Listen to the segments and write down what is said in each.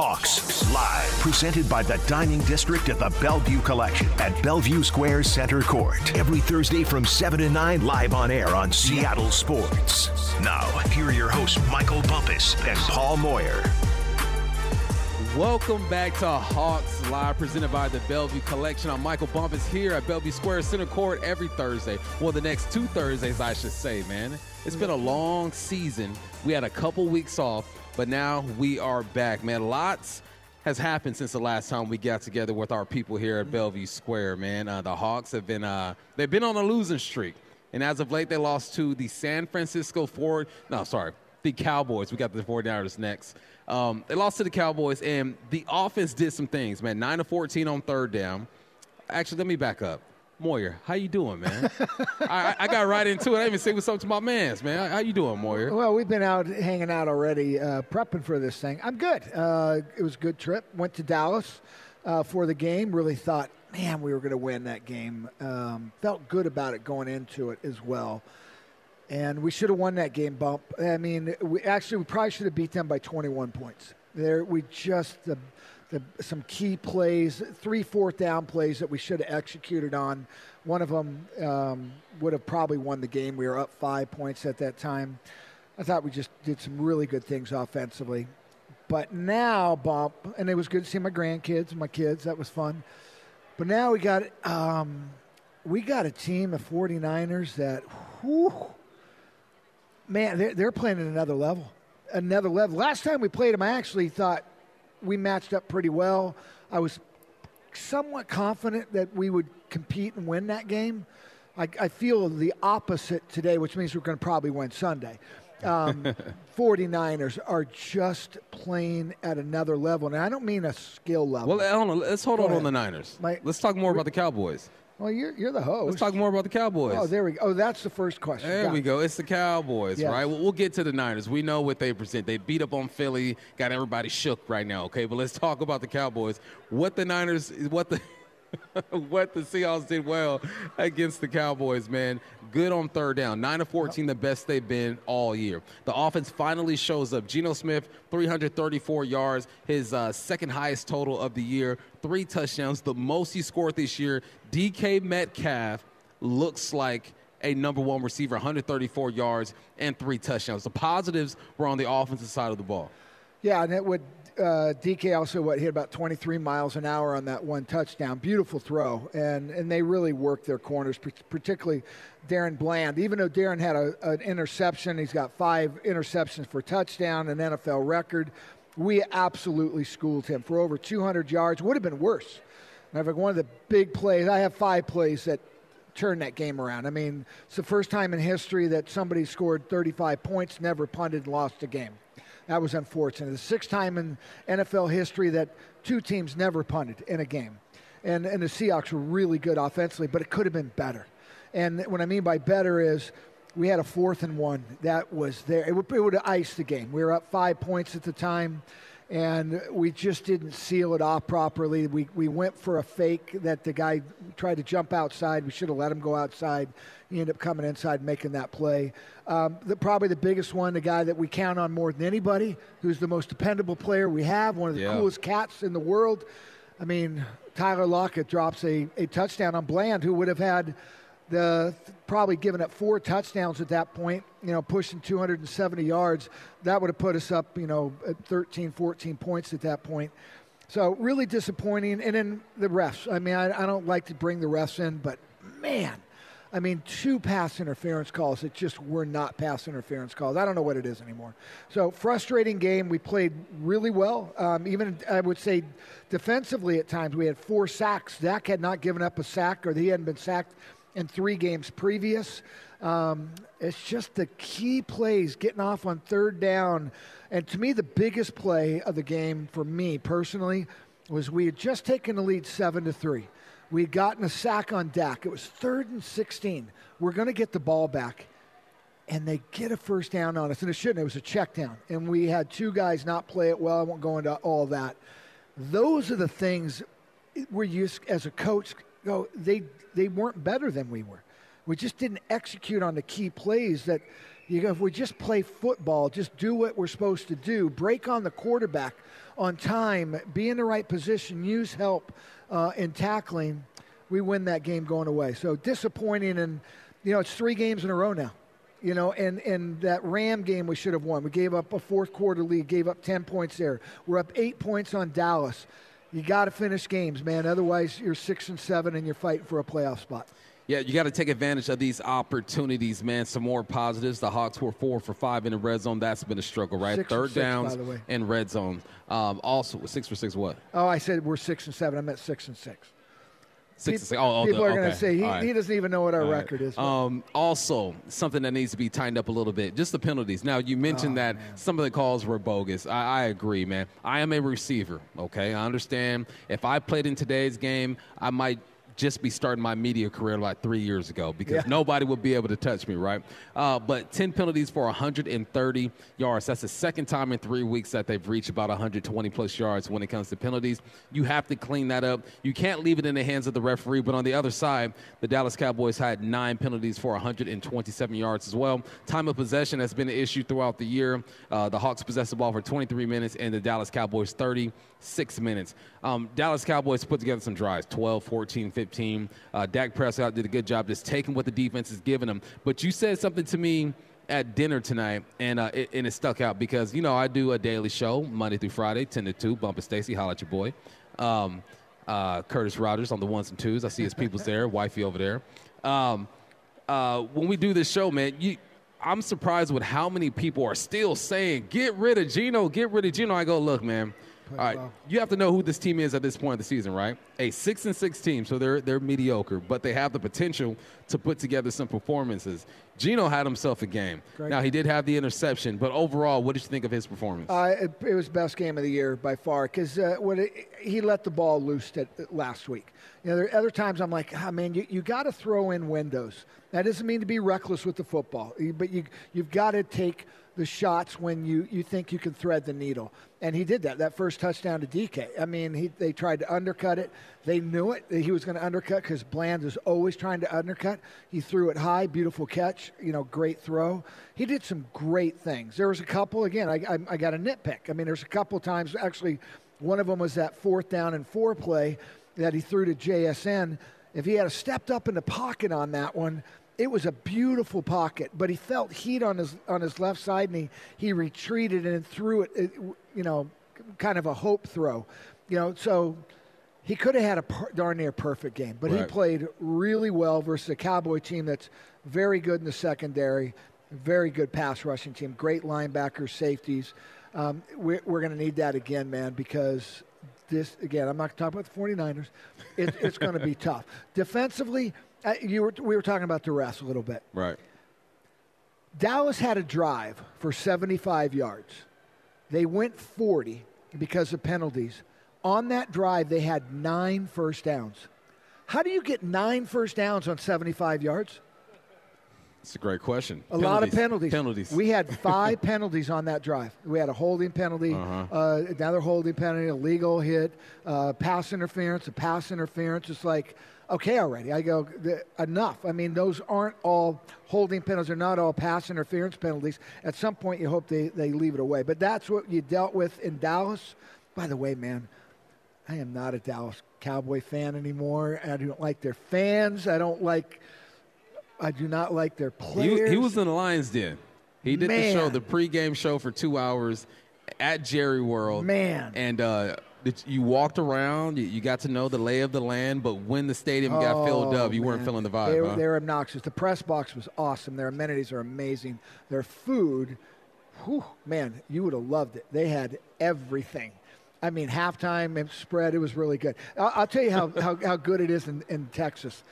Hawks Live, presented by the Dining District at the Bellevue Collection at Bellevue Square Center Court. Every Thursday from 7 to 9, live on air on Seattle Sports. Now, here are your hosts, Michael Bumpus and Paul Moyer. Welcome back to Hawks Live, presented by the Bellevue Collection. I'm Michael Bumpus here at Bellevue Square Center Court every Thursday. Well, the next two Thursdays, I should say, man. It's been a long season. We had a couple weeks off, but now we are back, man. Lots has happened since the last time we got together with our people here at Bellevue Square, man. Uh, the Hawks have been uh, they've been on a losing streak, and as of late, they lost to the San Francisco Ford. No, sorry, the Cowboys. We got the 49ers next. Um, they lost to the Cowboys, and the offense did some things, man. 9 to 14 on third down. Actually, let me back up. Moyer, how you doing, man? I, I, got right into it. I even say what's up to my mans, man. How, you doing, Moyer? Well, we've been out hanging out already, uh, prepping for this thing. I'm good. Uh, it was a good trip. Went to Dallas uh, for the game. Really thought, man, we were going to win that game. Um, felt good about it going into it as well and we should have won that game. Bump. I mean, we actually we probably should have beat them by 21 points. There, we just the, the some key plays, three fourth down plays that we should have executed on. One of them um, would have probably won the game. We were up five points at that time. I thought we just did some really good things offensively. But now, bump, and it was good to see my grandkids, my kids. That was fun. But now we got um, we got a team of 49ers that. Whew, man, they're, they're playing at another level. Another level. Last time we played them, I actually thought we matched up pretty well. I was somewhat confident that we would compete and win that game. I, I feel the opposite today, which means we're going to probably win Sunday. Um, 49ers are just playing at another level. And I don't mean a skill level. Well, let's hold Go on ahead. on the Niners. My, let's talk more about the Cowboys. Well, you're, you're the host. Let's talk more about the Cowboys. Oh, there we go. Oh, that's the first question. There Got we it. go. It's the Cowboys, yes. right? We'll, we'll, get to the Niners. We know what they present. They beat up on Philly, got everybody shook right now, okay? But let's talk about the Cowboys. What the Niners, what the what the Seahawks did well against the Cowboys, man. Good on third down. 9 of 14, the best they've been all year. The offense finally shows up. Geno Smith, 334 yards, his uh, second highest total of the year, three touchdowns, the most he scored this year. DK Metcalf looks like a number one receiver, 134 yards and three touchdowns. The positives were on the offensive side of the ball. Yeah, and it would uh, DK also what hit about 23 miles an hour on that one touchdown. Beautiful throw, and and they really worked their corners, particularly DaRon Bland. Even though DaRon had a, an interception, he's got five interceptions for touchdown, an NFL record. We absolutely schooled him for over 200 yards. Would have been worse. In fact, one of the big plays. I have five plays that turned that game around. I mean, it's the first time in history that somebody scored 35 points, never punted, and lost a game. That was unfortunate. The sixth time in NFL history that two teams never punted in a game. And, and the Seahawks were really good offensively, but it could have been better. And what I mean by better is we had a fourth and one that was there. It would, it would have iced the game. We were up five points at the time and we just didn't seal it off properly. We, we went for a fake that the guy tried to jump outside. We should have let him go outside. He ended up coming inside making that play. Um, the, probably the biggest one, the guy that we count on more than anybody, who's the most dependable player we have, one of the yeah. coolest cats in the world. I mean, Tyler Lockett drops a, a touchdown on Bland, who would have had – the probably giving up four touchdowns at that point, you know, pushing 270 yards. That would have put us up, you know, at 13, 14 points at that point. So really disappointing. And then the refs. I mean, I, I don't like to bring the refs in, but man, I mean, two pass interference calls that just were not pass interference calls. I don't know what it is anymore. So frustrating game. We played really well. Um, even I would say defensively at times we had four sacks. Zach had not given up a sack, or he hadn't been sacked in three games previous. Um, it's just the key plays, getting off on third down. And to me, the biggest play of the game for me personally was we had just taken the lead seven to three. We had gotten a sack on Dak. It was third and 16. We're going to get the ball back. And they get a first down on us. And it shouldn't. It was a check down. And we had two guys not play it well. I won't go into all that. Those are the things where you, as a coach, go, they, they weren't better than we were. We just didn't execute on the key plays that You go, if we just play football, just do what we're supposed to do, break on the quarterback on time, be in the right position, use help uh, in tackling, we win that game going away. So disappointing, and you know it's three games in a row now. You know, and, and that Ram game we should have won. We gave up a fourth quarter lead, gave up 10 points there. We're up eight points on Dallas. You got to finish games, man. Otherwise, you're six and seven and you're fighting for a playoff spot. Yeah, you got to take advantage of these opportunities, man. Some more positives. The Hawks were four for five in the red zone. That's been a struggle, right? Six Third six, downs by the way. in red zone. Um, also, six for six. What? Oh, I said we're six and seven. I meant six and six. Six for six. Oh, oh, People are going to say he, right. he doesn't even know what our All right. record is. Um, also, something that needs to be tightened up a little bit, just the penalties. Now, you mentioned Oh, that some of the calls were bogus. I, I agree, man. I am a receiver, okay? I understand. If I played in today's game, I might just be starting my media career like three years ago because Yeah. nobody would be able to touch me, right? Uh, but 10 penalties for 130 yards. That's the second time in three weeks that they've reached about 120 plus yards when it comes to penalties. You have to clean that up. You can't leave it in the hands of the referee. But on the other side, the Dallas Cowboys had nine penalties for 127 yards as well. Time of possession has been an issue throughout the year. Uh, the Hawks possessed the ball for 23 minutes and the Dallas Cowboys 36 minutes. Um, Dallas Cowboys put together some drives 12, 14, 15. Uh, Dak Prescott did a good job just taking what the defense is giving them. But you said something to me at dinner tonight, and uh, it, and it stuck out because you know I do a daily show Monday through Friday, ten to two. Bump Stacy, holla at your boy. Um, uh, Curtis Rogers on the ones and twos. I see his people's there, wifey over there. Um, uh, when we do this show, man, you, I'm surprised with how many people are still saying, "Get rid of Geno, get rid of Geno." I go, look, man. All right, you have to know who this team is at this point of the season, right? A six and six team, so they're they're mediocre, but they have the potential to put together some performances. Geno had himself a game. Great. Now he did have the interception, but overall, what did you think of his performance? Uh, it, it was best game of the year by far because uh, when it, he let the ball loose at, last week. You know, there are other times I'm like, ah, man, you, you got to throw in windows. That doesn't mean to be reckless with the football, but you you've got to take the shots when you, you think you can thread the needle. And he did that. That first touchdown to DK. I mean, he, they tried to undercut it. They knew it. He was going to undercut because Bland is always trying to undercut. He threw it high, beautiful catch. You know, great throw. He did some great things. There was a couple. Again, I, I, I got a nitpick. I mean, there's a couple times. Actually, one of them was that fourth down and four play that he threw to JSN. If he had stepped up in the pocket on that one, it was a beautiful pocket, but he felt heat on his on his left side, and he, he retreated and threw it, it, you know, kind of a hope throw, you know. So he could have had a per, darn near perfect game, but he played really well versus a Cowboy team that's very good in the secondary, very good pass rushing team, great linebackers, safeties. Um, we're we're going to need that again, man, because this again. I'm not talking about the 49ers. It, it's going to be tough defensively. Uh, you were, we were talking about the rest a little bit. right. Dallas had a drive for 75 yards. They went 40 because of penalties. On that drive, they had nine first downs. How do you get nine first downs on 75 yards? It's a great question. A lot of penalties. Penalties. We had five penalties on that drive. We had a holding penalty, Uh-huh. uh, another holding penalty, a legal hit, uh, pass interference, a pass interference. It's like, okay, already. I go, "The- enough. I mean, those aren't all holding penalties. They're not all pass interference penalties. At some point, you hope they, they leave it away. But that's what you dealt with in Dallas. By the way, man, I am not a Dallas Cowboy fan anymore. I don't like their fans. I don't like. I do not like their He, players. he was in the Lions Den. He did the show, the pregame show for two hours at Jerry World. Man. And uh, you walked around, you, you got to know the lay of the land, but when the stadium got filled Oh, up, you weren't man. feeling the vibe. They were, huh? they were obnoxious. The press box was awesome. Their amenities are amazing. Their food, whew, man, you would have loved it. They had everything. I mean, halftime and spread, it was really good. I'll, I'll tell you how, how, how good it is in, in Texas.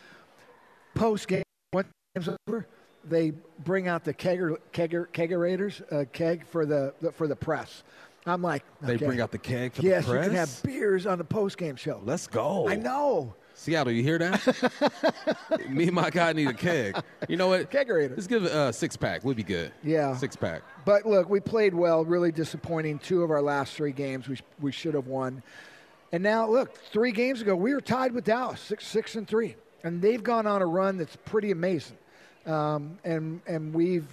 Post game, when game's over, they bring out the kegger, kegger, kegerators, uh, keg for the, the for the press. I'm like, They bring out the keg for yes, the press. Yes, you can have beers on the post game show. Let's go. I know. Seattle, you hear that? Me and my guy need a keg. You know what? Kegerator. Let's give it a six pack. We'd be good. Yeah. Six pack. But look, we played well. Really disappointing. Two of our last three games we, we should have won. And now look, three games ago we were tied with Dallas, six six and three, and they've gone on a run that's pretty amazing. Um, and and we've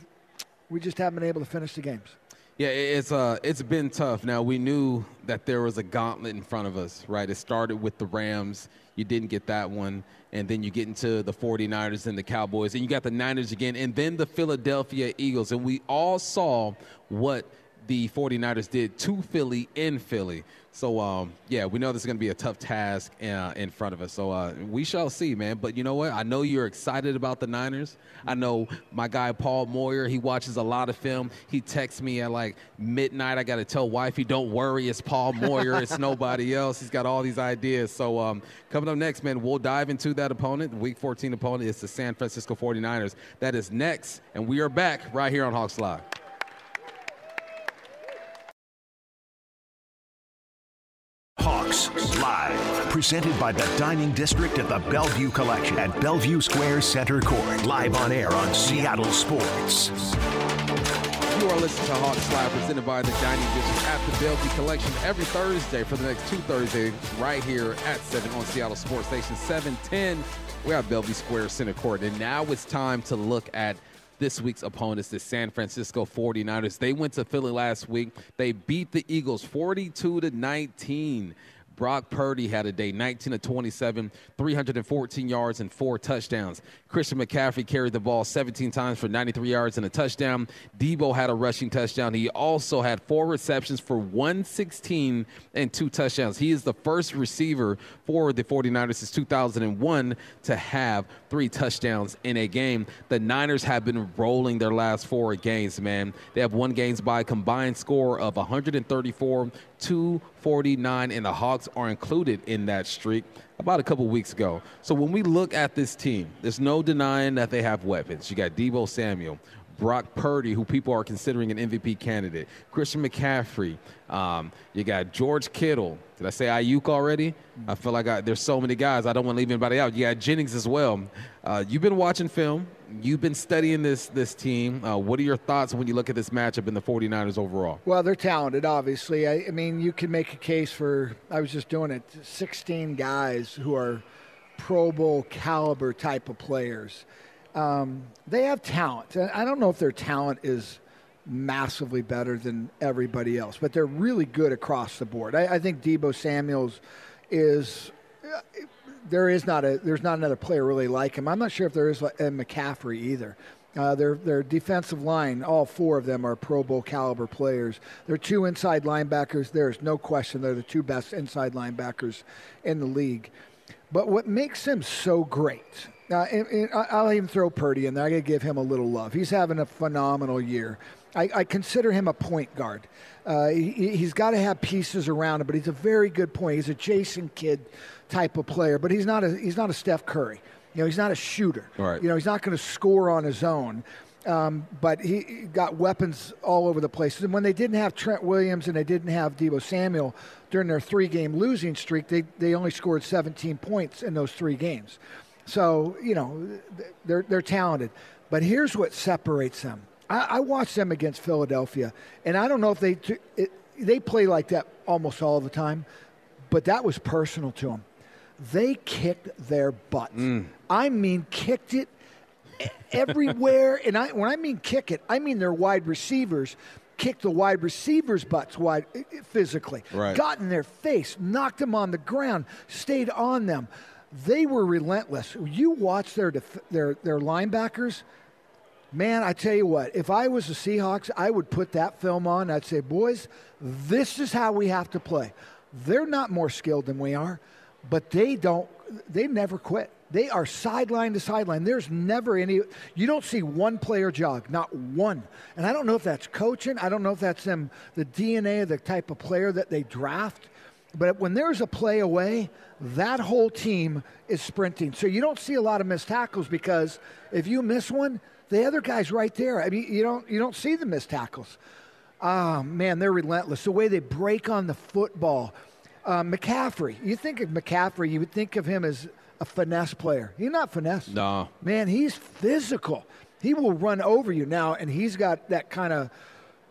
We just haven't been able to finish the games. Yeah, it's uh, it's been tough. Now we knew that there was a gauntlet in front of us, right? It started with the Rams. You didn't get that one, and then you get into the 49ers and the Cowboys, and you got the Niners again, and then the Philadelphia Eagles, and we all saw what the 49ers did to Philly in Philly. So, um, yeah, we know this is going to be a tough task uh, in front of us. So, uh, we shall see, man. But you know what? I know you're excited about the Niners. I know my guy, Paul Moyer, he watches a lot of film. He texts me at like midnight. I got to tell wifey, don't worry, it's Paul Moyer. it's nobody else. He's got all these ideas. So, um, coming up next, man, we'll dive into that opponent. Week 14 opponent is the San Francisco 49ers. That is next. And we are back right here on Hawks Live. Presented by the Dining District at the Bellevue Collection at Bellevue Square Center Court. Live on air on Seattle Sports. You are listening to Hawks Live, presented by the Dining District at the Bellevue Collection every Thursday for the next two Thursdays, right here at 7 on Seattle Sports Station 710. We're at Bellevue Square Center Court. And now it's time to look at this week's opponents, the San Francisco 49ers. They went to Philly last week. They beat the Eagles 42 to 19. Brock Purdy had a day 19 to 27, 314 yards and four touchdowns. Christian McCaffrey carried the ball 17 times for 93 yards and a touchdown. Deebo had a rushing touchdown. He also had four receptions for 116 and two touchdowns. He is the first receiver for the 49ers since 2001 to have three touchdowns in a game. The Niners have been rolling their last four games, man. They have won games by a combined score of 134 249, and the Hawks are included in that streak about a couple weeks ago. So when we look at this team, there's no denying that they have weapons. You got Deebo Samuel, Brock Purdy, who people are considering an MVP candidate, Christian McCaffrey. Um, you got George Kittle. Did I say Aiyuk already? I feel like I, there's so many guys. I don't want to leave anybody out. You got Jennings as well. Uh, you've been watching film. You've been studying this this team. Uh, what are your thoughts when you look at this matchup in the 49ers overall? Well, they're talented, obviously. I, I mean, you can make a case for, I was just doing it, 16 guys who are Pro Bowl caliber type of players. Um, they have talent. I don't know if their talent is massively better than everybody else, but they're really good across the board. I, I think Deebo Samuels is. There is not a there's not another player really like him. I'm not sure if there is a McCaffrey either. Uh, their their defensive line, all four of them are Pro Bowl caliber players. They're two inside linebackers. There's no question they're the two best inside linebackers in the league. But what makes them so great uh, and, and I'll even throw Purdy in there. I got to give him a little love. He's having a phenomenal year. I, I consider him a point guard. Uh, he, has got to have pieces around him, but he's a very good point. He's a Jason Kidd type of player, but he's not a he's not a Steph Curry. You know, he's not a shooter. Right. You know, he's not going to score on his own. Um, but he got weapons all over the place. And when they didn't have Trent Williams and they didn't have Deebo Samuel during their three-game losing streak, they they only scored 17 points in those three games. So you know they're they're talented, but here's what separates them. I, I watched them against Philadelphia, and I don't know if they it, they play like that almost all the time, but that was personal to them. They kicked their butt. Mm. I mean, kicked it everywhere. and I, when I mean kick it, I mean their wide receivers kicked the wide receivers' butts wide physically, right. got in their face, knocked them on the ground, stayed on them they were relentless. You watch their def- their their linebackers. Man, I tell you what, if I was the Seahawks, I would put that film on. I'd say, boys, this is how we have to play. They're not more skilled than we are, but they don't. They never quit. They are sideline to sideline. There's never any. You don't see one player jog, not one. And I don't know if that's coaching. I don't know if that's them, the DNA of the type of player that they draft. But when there's a play away, that whole team is sprinting. So you don't see a lot of missed tackles because if you miss one, the other guy's right there. I mean, you don't you don't see the missed tackles. Ah, oh, man, they're relentless. The way they break on the football. Uh, McCaffrey, you think of McCaffrey, you would think of him as a finesse player. He's not finesse. No. Man, he's physical. He will run over you now, and he's got that kind of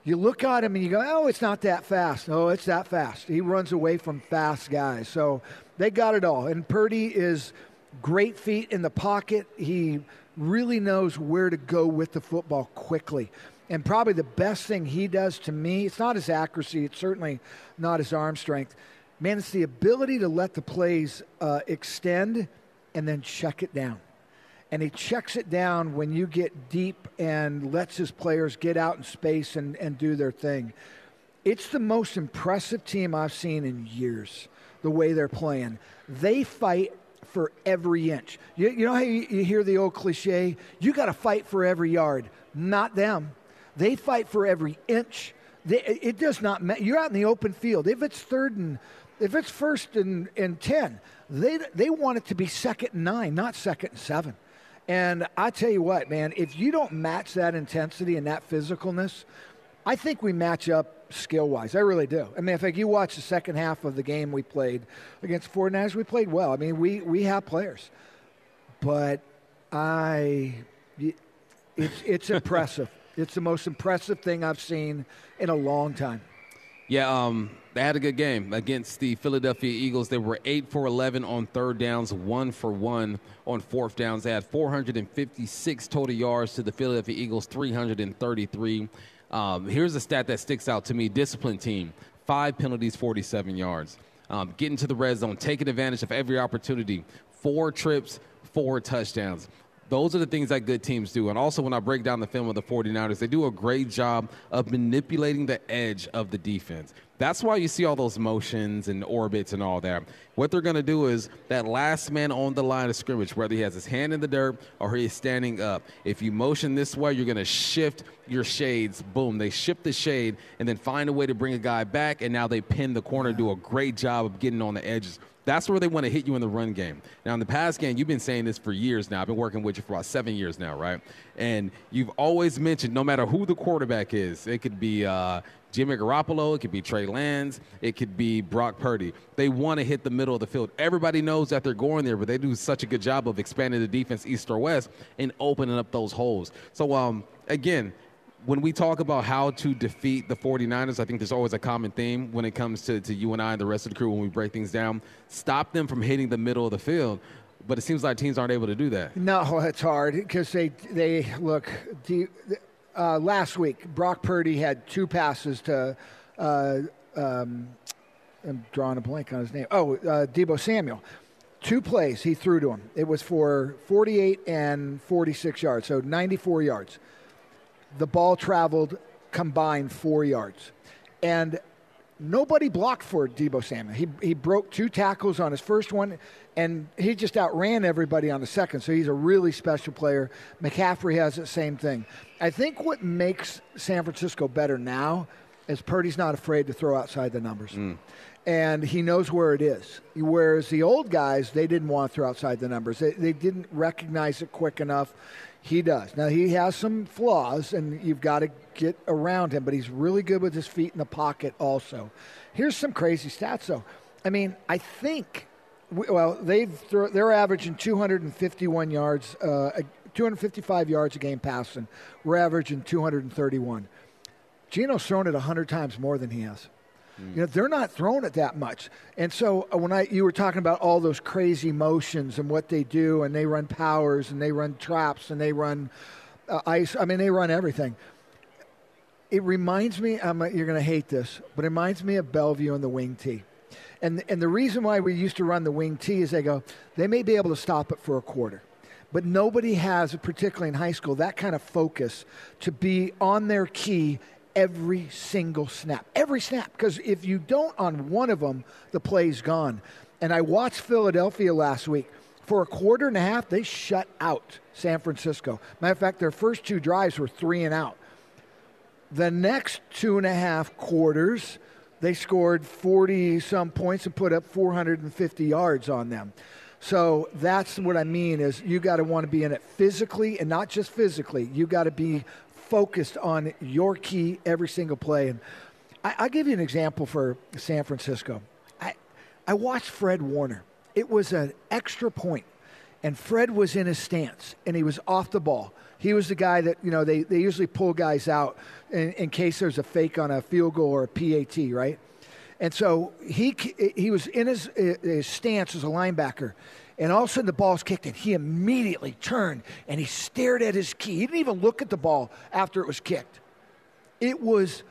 you look at him and you go, oh, it's not that fast. Oh, it's that fast. He runs away from fast guys. So they got it all. And Purdy is great feet in the pocket. He really knows where to go with the football quickly. And probably the best thing he does to me, it's not his accuracy, it's certainly not his arm strength. Man, it's the ability to let the plays uh, extend and then check it down. And he checks it down when you get deep and lets his players get out in space and, and do their thing. It's the most impressive team I've seen in years, the way they're playing. They fight for every inch. You, you know how you, you hear the old cliche? You got to fight for every yard. Not them. They fight for every inch. They, it does not matter. You're out in the open field. If it's third and if it's first and, and ten, they they want it to be second and nine, not second and seven. And I tell you what, man, if you don't match that intensity and that physicalness, I think we match up skill wise. I really do. I mean, if like you watch the second half of the game we played against 49ers, we played well. I mean, we, we have players. But I, it's, it's impressive. It's the most impressive thing I've seen in a long time. Yeah, um, they had a good game against the Philadelphia Eagles. They were 8 for 11 on third downs, 1 for 1 on fourth downs. They had 456 total yards to the Philadelphia Eagles, 333. Um, here's a stat that sticks out to me discipline team, five penalties, 47 yards. Um, getting to the red zone, taking advantage of every opportunity, four trips, four touchdowns. Those are the things that good teams do. And also, when I break down the film of the 49ers, they do a great job of manipulating the edge of the defense. That's why you see all those motions and orbits and all that. What they're going to do is that last man on the line of scrimmage, whether he has his hand in the dirt or he is standing up, if you motion this way, you're going to shift your shades. Boom, they shift the shade and then find a way to bring a guy back, and now they pin the corner, do a great job of getting on the edges that's where they want to hit you in the run game. Now, in the pass game, you've been saying this for years now. I've been working with you for about seven years now, right? And you've always mentioned no matter who the quarterback is, it could be uh, Jimmy Garoppolo, it could be Trey Lance, it could be Brock Purdy. They want to hit the middle of the field. Everybody knows that they're going there, but they do such a good job of expanding the defense east or west and opening up those holes. So, um, again, when we talk about how to defeat the 49ers, I think there's always a common theme when it comes to, to you and I and the rest of the crew when we break things down. Stop them from hitting the middle of the field. But it seems like teams aren't able to do that. No, it's hard because they, they look. Uh, last week, Brock Purdy had two passes to. Uh, um, I'm drawing a blank on his name. Oh, uh, Deebo Samuel. Two plays he threw to him. It was for 48 and 46 yards, so 94 yards the ball traveled combined four yards. And nobody blocked for Deebo Samuel. He, he broke two tackles on his first one, and he just outran everybody on the second. So he's a really special player. McCaffrey has the same thing. I think what makes San Francisco better now is Purdy's not afraid to throw outside the numbers. Mm. And he knows where it is. Whereas the old guys, they didn't want to throw outside the numbers. They, they didn't recognize it quick enough. He does. Now, he has some flaws, and you've got to get around him, but he's really good with his feet in the pocket also. Here's some crazy stats, though. I mean, I think, well, they've they're averaging 251 yards, uh, 255 yards a game passing. We're averaging 231. Geno's thrown it 100 times more than he has. Mm. You know, they're not throwing it that much. And so uh, when I you were talking about all those crazy motions and what they do, and they run powers and they run traps and they run uh, ice. I mean, they run everything. It reminds me. I'm, you're going to hate this, but it reminds me of Bellevue and the Wing-T. And and the reason why we used to run the Wing-T is they go, they may be able to stop it for a quarter but nobody has, particularly in high school, that kind of focus to be on their key every single snap. Every snap. Because if you don't on one of them, the play's gone. And I watched Philadelphia last week. For a quarter and a half, they shut out San Francisco. Matter of fact, their first two drives were three and out. The next two and a half quarters, they scored 40 some points and put up 450 yards on them. So that's what I mean is you got to want to be in it physically and not just physically. You got to be focused on your key every single play. And I, will give you an example for San Francisco. I, I watched Fred Warner. It was an extra point, and Fred was in his stance, and he was off the ball. He was the guy that, you know, they, they usually pull guys out in, in case there's a fake on a field goal or a PAT, right? And so he, he was in his, his stance as a linebacker, and all of a sudden the ball's kicked and he immediately turned and he stared at his key. He didn't even look at the ball after it was kicked. it was.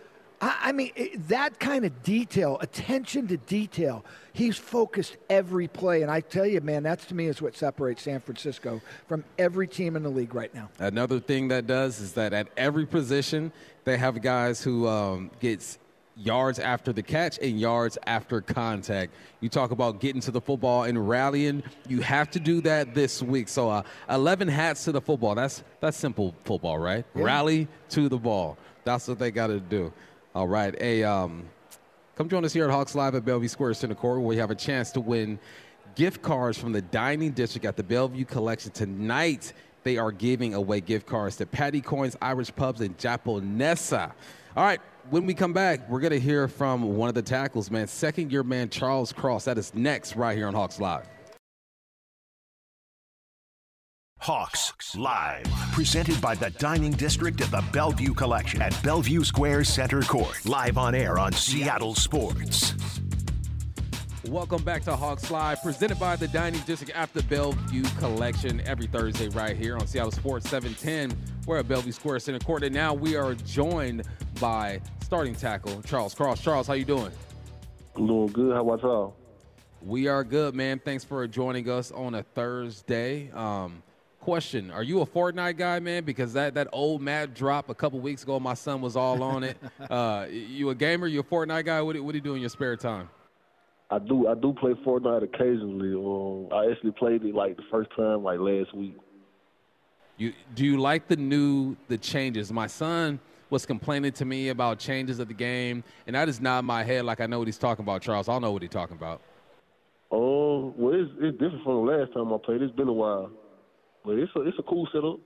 I mean, it, that kind of detail, attention to detail. He's focused every play, and I tell you, man, that's to me is what separates San Francisco from every team in the league right now. Another thing that does is that at every position they have guys who um, gets yards after the catch and yards after contact. You talk about getting to the football and rallying. You have to do that this week. So, uh, 11 hats to the football. That's that's simple football, right? Yeah. Rally to the ball. That's what they got to do. All right. Hey, um, come join us here at Hawks Live at Bellevue Square Center Court where we have a chance to win gift cards from the dining district at the Bellevue Collection tonight. They are giving away gift cards to Paddy Coyne's, Irish Pubs, and Japonesa. All right, when we come back, we're going to hear from one of the tackles, man, second year man Charles Cross. That is next right here on Hawks Live. Hawks Live, presented by the Dining District at the Bellevue Collection at Bellevue Square Center Court. Live on air on Seattle Sports. Welcome back to Hawks Live, presented by the Dining District at the Bellevue Collection every Thursday right here on Seattle Sports 710. We're at Bellevue Square Center Court, and now we are joined by starting tackle Charles Cross. Charles, how you doing? I'm doing good. How about y'all? We are good, man. Thanks for joining us on a Thursday. Um, question: Are you a Fortnite guy, man? Because that, that old map drop a couple weeks ago, my son was all on it. uh, you a gamer? You a Fortnite guy? What, what do you do in your spare time? I do I do play Fortnite occasionally. Um, I actually played it like the first time like last week. You do you like the new the changes? My son was complaining to me about changes of the game, and that is not my head like I know what he's talking about, Charles. I know what he's talking about. Oh, well, it's, it's different from the last time I played. It's been a while, but it's a it's a cool setup.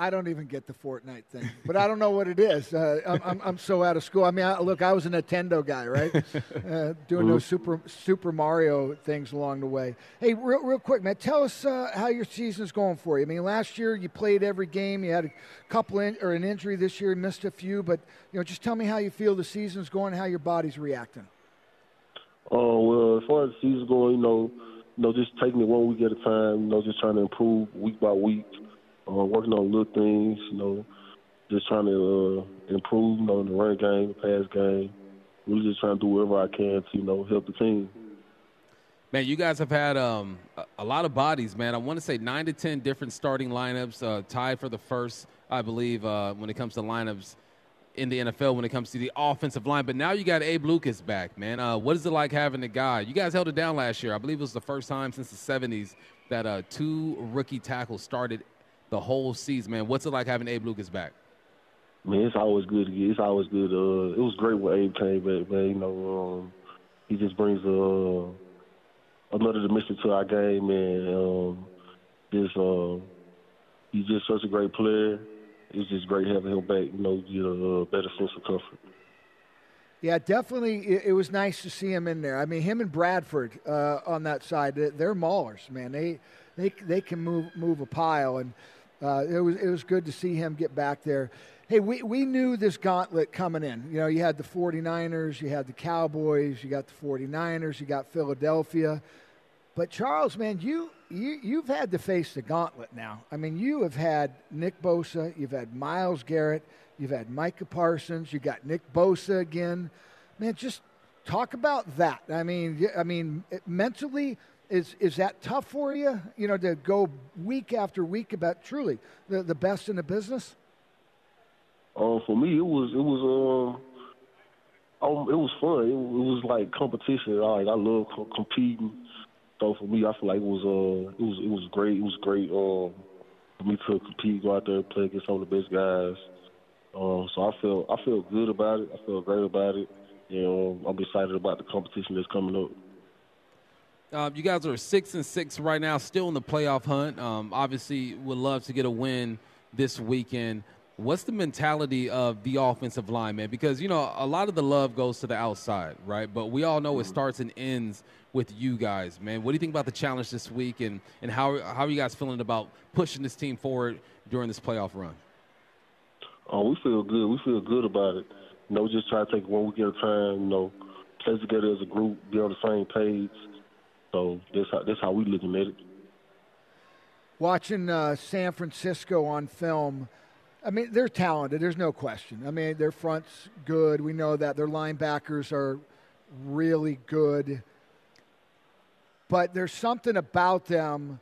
I don't even get the Fortnite thing, but I don't know what it is. Uh, I'm, I'm, I'm, so out of school. I mean, I, look, I was a Nintendo guy, right? Uh, doing those Super Super Mario things along the way. Hey, real, real quick, man, tell us uh, how your season's going for you. I mean, last year you played every game. You had a couple in, or an injury this year, missed a few, but you know, just tell me how you feel the season's going, how your body's reacting. Oh well, as far as the season's going, you know, you know, just taking it one week at a time. You know, just trying to improve week by week uh, working on little things, you know, just trying to uh, improve, you know, in the run game, the pass game. Really just trying to do whatever I can to, you know, help the team. Man, you guys have had um, a lot of bodies, man. I want to say nine to ten different starting lineups, uh, tied for the first, I believe, uh, when it comes to lineups in the NFL when it comes to the offensive line. But now you got Abe Lucas back, man. Uh, what is it like having a guy? You guys held it down last year. I believe it was the first time since the 70s that uh, two rookie tackles started the whole season, man. What's it like having Abe Lucas back? Man, it's always good. to get. It's always good. Uh, it was great when Abe came back, man. You know, um, he just brings uh, another dimension to our game, and um, just uh, he's just such a great player. It's just great having him back. You know, get a better sense of comfort. Yeah, definitely. It, was nice to see him in there. I mean, him and Bradford uh, on that side, they're maulers, man. They they they can move move a pile, and uh, it was it was good to see him get back there. Hey, we, we knew this gauntlet coming in. You know, you had the 49ers, you had the Cowboys, you got the 49ers, you got Philadelphia. But Charles, man, you, you you've had to face the gauntlet now. I mean, you have had Nick Bosa, you've had Myles Garrett, you've had Micah Parsons, you got Nick Bosa again. Man, just talk about that. I mean, I mean, mentally, is is that tough for you? You know, to go week after week about truly the the best in the business. Um, for me, it was it was um, um it was fun. It, it was like competition. I like I love co- competing. So for me, I feel like it was uh it was it was great. It was great um for me to compete, go out there, play against some of the best guys. Um, so I feel I feel good about it. I feel great about it. You know, I'm excited about the competition that's coming up. Uh, you guys are six and six right now, still in the playoff hunt. Um, obviously, would love to get a win this weekend. What's the mentality of the offensive line, man? Because you know a lot of the love goes to the outside, right? But we all know it mm-hmm. starts and ends with you guys, man. What do you think about the challenge this week, and and how how are you guys feeling about pushing this team forward during this playoff run? Oh, we feel good. We feel good about it. You know, just try to take one week at a time. You know, play together as a group, be on the same page so that's how that's how we looking at it. Watching uh, San Francisco on film, I mean, they're talented. There's no question. I mean, their front's good. We know that their linebackers are really good. But there's something about them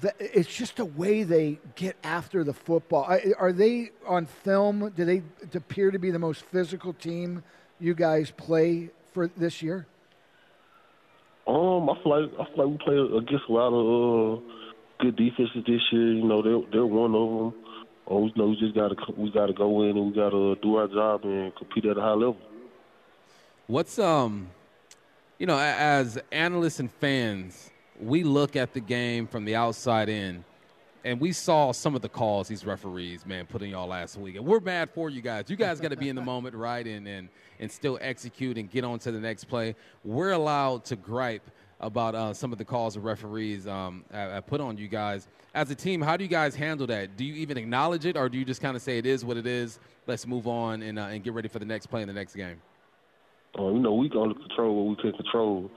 that it's just a way they get after the football. Are they on film? Do they appear to be the most physical team you guys play for this year? Um, I feel like I feel like we play against a lot of uh, good defenses this year. You know, they're they're one of them. Oh, you know, we just gotta we gotta go in and we gotta do our job and compete at a high level. What's um, you know, as analysts and fans, we look at the game from the outside in, and we saw some of the calls these referees, man, put in y'all last week, and we're mad for you guys. You guys got to be in the moment, right, and and and still execute and get on to the next play. We're allowed to gripe about uh, some of the calls the referees um, have put on you guys. As a team, how do you guys handle that? Do you even acknowledge it, or do you just kind of say it is what it is? Let's move on and, uh, and get ready for the next play in the next game. Uh, you know, we can control what we can control.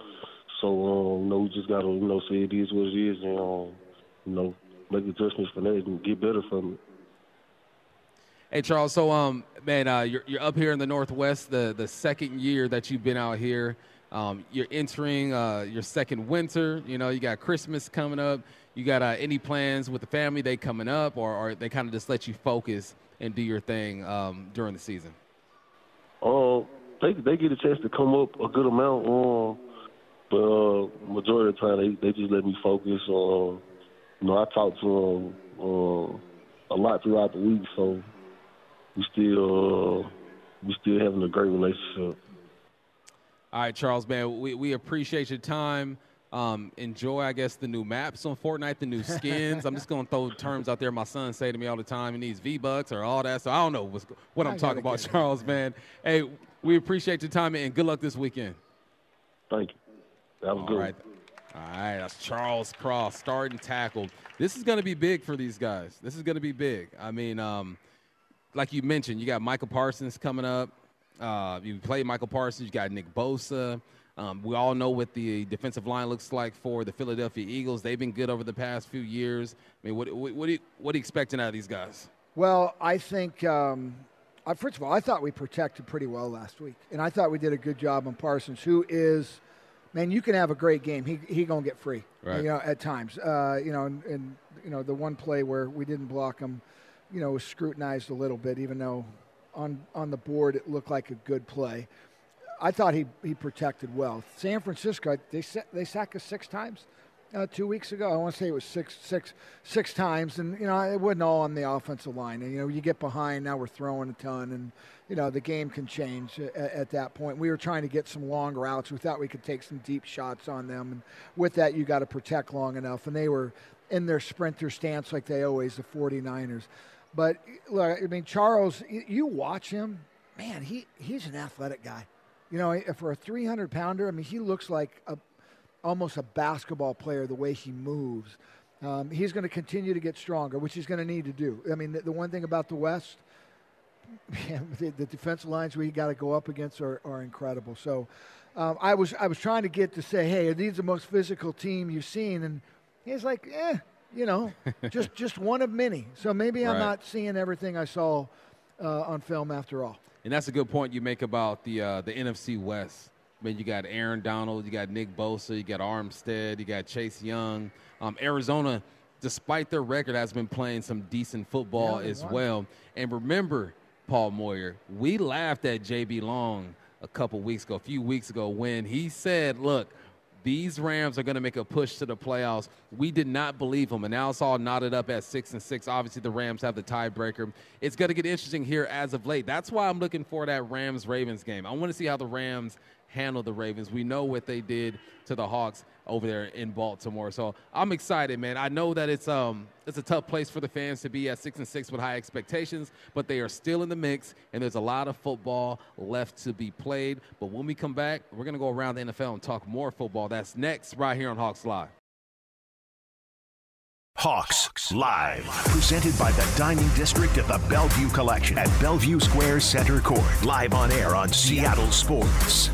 So, um, you know, we just got to, you know, say it is what it is and, um, you know, make adjustments for that and get better from it. Hey Charles, so um, man, uh, you're you're up here in the Northwest, the the second year that you've been out here. Um, you're entering uh, your second winter. You know, you got Christmas coming up. You got uh, any plans with the family? They coming up, or, or they kind of just let you focus and do your thing um, during the season? Uh, they they get a chance to come up a good amount. Um, but uh, majority of the time they they just let me focus. Um, you know, I talk to him uh, a lot throughout the week, so we still uh, we still having a great relationship. All right, Charles, man, we, we appreciate your time. Um, enjoy, I guess, the new maps on Fortnite, the new skins. I'm just going to throw terms out there. My son say to me all the time, he needs V-Bucks or all that. So I don't know what's, what I'm talking about, Charles, man. Hey, we appreciate your time and good luck this weekend. Thank you. That was all good. Right. All right, that's Charles Cross, starting tackle. This is going to be big for these guys. This is going to be big. I mean, um, like you mentioned, you got Michael Parsons coming up. Uh, you play Michael Parsons. You got Nick Bosa. Um, we all know what the defensive line looks like for the Philadelphia Eagles. They've been good over the past few years. I mean, what what, what, are, you, what are you expecting out of these guys? Well, I think um, uh, first of all, I thought we protected pretty well last week, and I thought we did a good job on Parsons, who is. Man, you can have a great game. He he gonna get free, right. you know, at times. Uh, you know, and, and you know the one play where we didn't block him, you know, was scrutinized a little bit, even though on on the board it looked like a good play. I thought he, he protected well. San Francisco, they they sacked us six times uh, two weeks ago. I want to say it was six six six times, and you know it wasn't all on the offensive line. And you know you get behind, now we're throwing a ton, and you know the game can change at, at that point. We were trying to get some long routes. We thought we could take some deep shots on them, and with that you got to protect long enough. And they were in their sprinter stance like they always the 49ers. But look, I mean, Charles, you watch him, man, he, he's an athletic guy. You know, for a 300 pounder, I mean, he looks like a, almost a basketball player the way he moves. Um, he's going to continue to get stronger, which he's going to need to do. I mean, the, the one thing about the West, man, the, the defensive lines we got to go up against are, are incredible. So um, I was I was trying to get to say, hey, are these the most physical team you've seen? And he's like, eh, you know, just just one of many. So maybe I'm not seeing everything I saw uh, on film after all. And that's a good point you make about the uh, the NFC West. I mean, you got Aaron Donald, you got Nick Bosa, you got Armstead, you got Chase Young. Um, Arizona, despite their record, has been playing some decent football yeah, as won. well. And remember, Paul Moyer, we laughed at JB Long a couple weeks ago, a few weeks ago, when he said, "Look." these Rams are going to make a push to the playoffs. We did not believe him, and now it's all knotted up at six and six. Obviously, the Rams have the tiebreaker. It's going to get interesting here as of late. That's why I'm looking for that Rams Ravens game. I want to see how the Rams handle the Ravens. We know what they did to the Hawks over there in Baltimore. So I'm excited, man. I know that it's um it's a tough place for the fans to be at six and six with high expectations, but they are still in the mix, and there's a lot of football left to be played. But when we come back, we're gonna go around the NFL and talk more football. That's next, right here on Hawks Live. Hawks Live, presented by the Dining District at the Bellevue Collection at Bellevue Square Center Court. Live on air on Seattle Sports.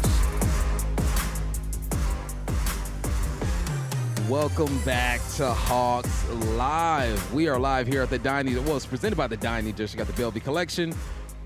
Welcome back to Hawks Live. We are live here at the Dining. Well, it's presented by the Dining District at the Bellevue Collection.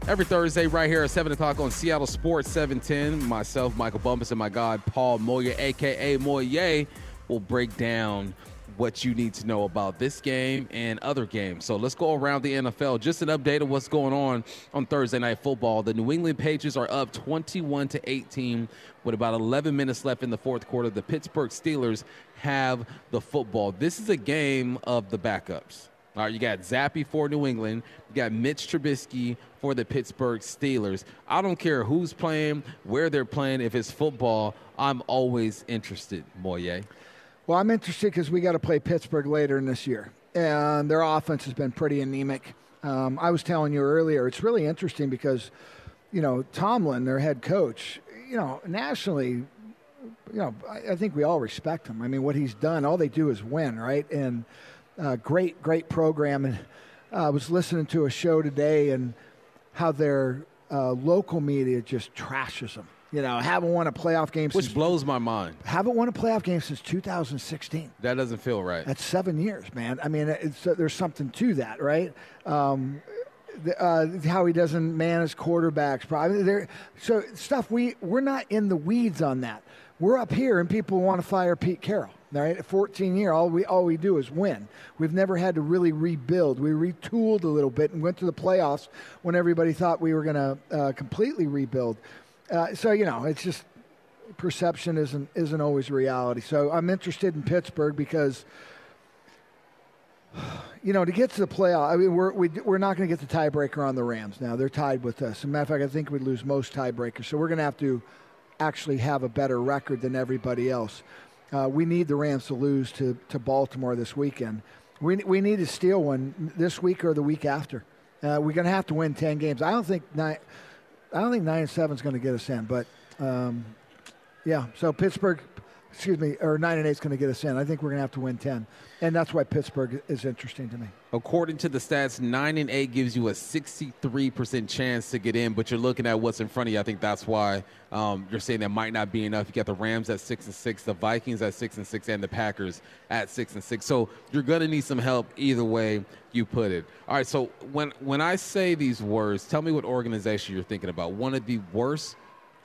Every Thursday, right here at 7 o'clock on Seattle Sports 710. Myself, Michael Bumpus, and my God, Paul Moyer, a.k.a. Moyer, will break down what you need to know about this game and other games. So let's go around the NFL. Just an update of what's going on on Thursday Night Football. The New England Patriots are up 21 to 18 with about 11 minutes left in the fourth quarter. The Pittsburgh Steelers have the football. This is a game of the backups. All right, you got Zappe for New England. You got Mitch Trubisky for the Pittsburgh Steelers. I don't care who's playing, where they're playing. If it's football, I'm always interested, Moye. Well, I'm interested because we got to play Pittsburgh later in this year, and their offense has been pretty anemic. Um, I was telling you earlier, it's really interesting because, you know, Tomlin, their head coach, you know, nationally, you know, I, I think we all respect him. I mean, what he's done, all they do is win, right? And uh, great, great program. And uh, I was listening to a show today and how their uh, local media just trashes them. You know, haven't won a playoff game Which since blows my mind. haven't won a playoff game since 2016. That doesn't feel right. That's seven years, man. I mean, it's, uh, there's something to that, right? Um, the, uh, how he doesn't manage quarterbacks, probably. There, so stuff we we're not in the weeds on that. We're up here, and people want to fire Pete Carroll. All right, at 14 year, all we all we do is win. We've never had to really rebuild. We retooled a little bit and went to the playoffs when everybody thought we were going to uh, completely rebuild. Uh, so you know, it's just perception isn't isn't always reality. So I'm interested in Pittsburgh because you know to get to the playoff. I mean, we're we, we're not going to get the tiebreaker on the Rams now. They're tied with us. As a matter of fact, I think we'd lose most tiebreakers. So we're going to have to actually have a better record than everybody else. Uh, we need the Rams to lose to, to Baltimore this weekend. We, we need to steal one this week or the week after. Uh, we're going to have to win ten games. I don't think nine. I don't think nine and seven is going to get us in, but um, yeah. So Pittsburgh, excuse me, or nine and eight is going to get us in. I think we're going to have to win ten, and that's why Pittsburgh is interesting to me. According to the stats, nine and eight gives you a 63% chance to get in, but you're looking at what's in front of you. I think that's why um, you're saying that might not be enough. You got the Rams at six and six, the Vikings at six and six, and the Packers at six and six. So you're gonna need some help either way you put it. All right. So when when I say these words, tell me what organization you're thinking about. One of the worst,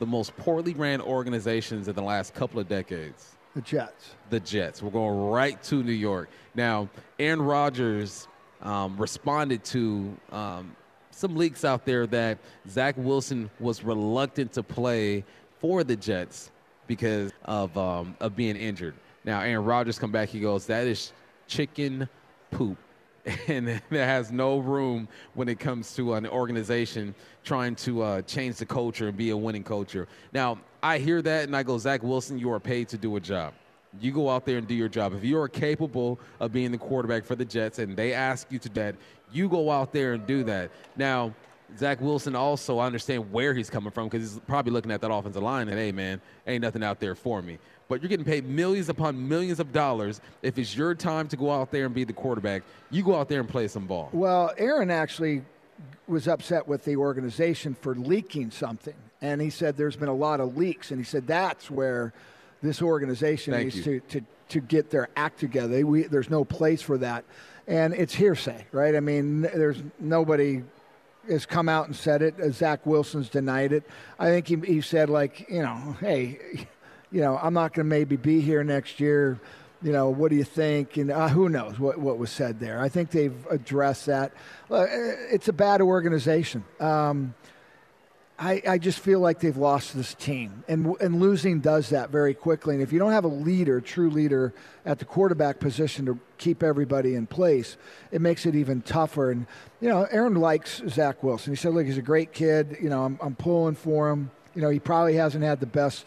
the most poorly ran organizations in the last couple of decades. The Jets. The Jets. We're going right to New York. Now, Aaron Rodgers um, responded to um, some leaks out there that Zach Wilson was reluctant to play for the Jets because of um, of being injured. Now, Aaron Rodgers come back. He goes, "That is chicken poop." and it has no room when it comes to an organization trying to uh, change the culture and be a winning culture. Now, I hear that and I go, Zach Wilson, you are paid to do a job. You go out there and do your job. If you are capable of being the quarterback for the Jets and they ask you to that, you go out there and do that. Now, Zach Wilson also, I understand where he's coming from because he's probably looking at that offensive line and, hey, man, ain't nothing out there for me. But you're getting paid millions upon millions of dollars. If it's your time to go out there and be the quarterback, you go out there and play some ball. Well, Aaron actually was upset with the organization for leaking something. And he said there's been a lot of leaks. And he said that's where this organization Thank needs you. to, to, to get their act together. We, there's no place for that. And it's hearsay, right? I mean, there's nobody has come out and said it. Uh, Zach Wilson's denied it. I think he, he said, like, you know, hey, you know, I'm not going to maybe be here next year. You know, what do you think? And uh, who knows what, what was said there. I think they've addressed that. Uh, it's a bad organization. Um, I, I just feel like they've lost this team, and and losing does that very quickly. And if you don't have a leader, true leader at the quarterback position to keep everybody in place, it makes it even tougher. And you know, Aaron likes Zach Wilson. He said, "Look, he's a great kid. You know, I'm I'm pulling for him. You know, he probably hasn't had the best,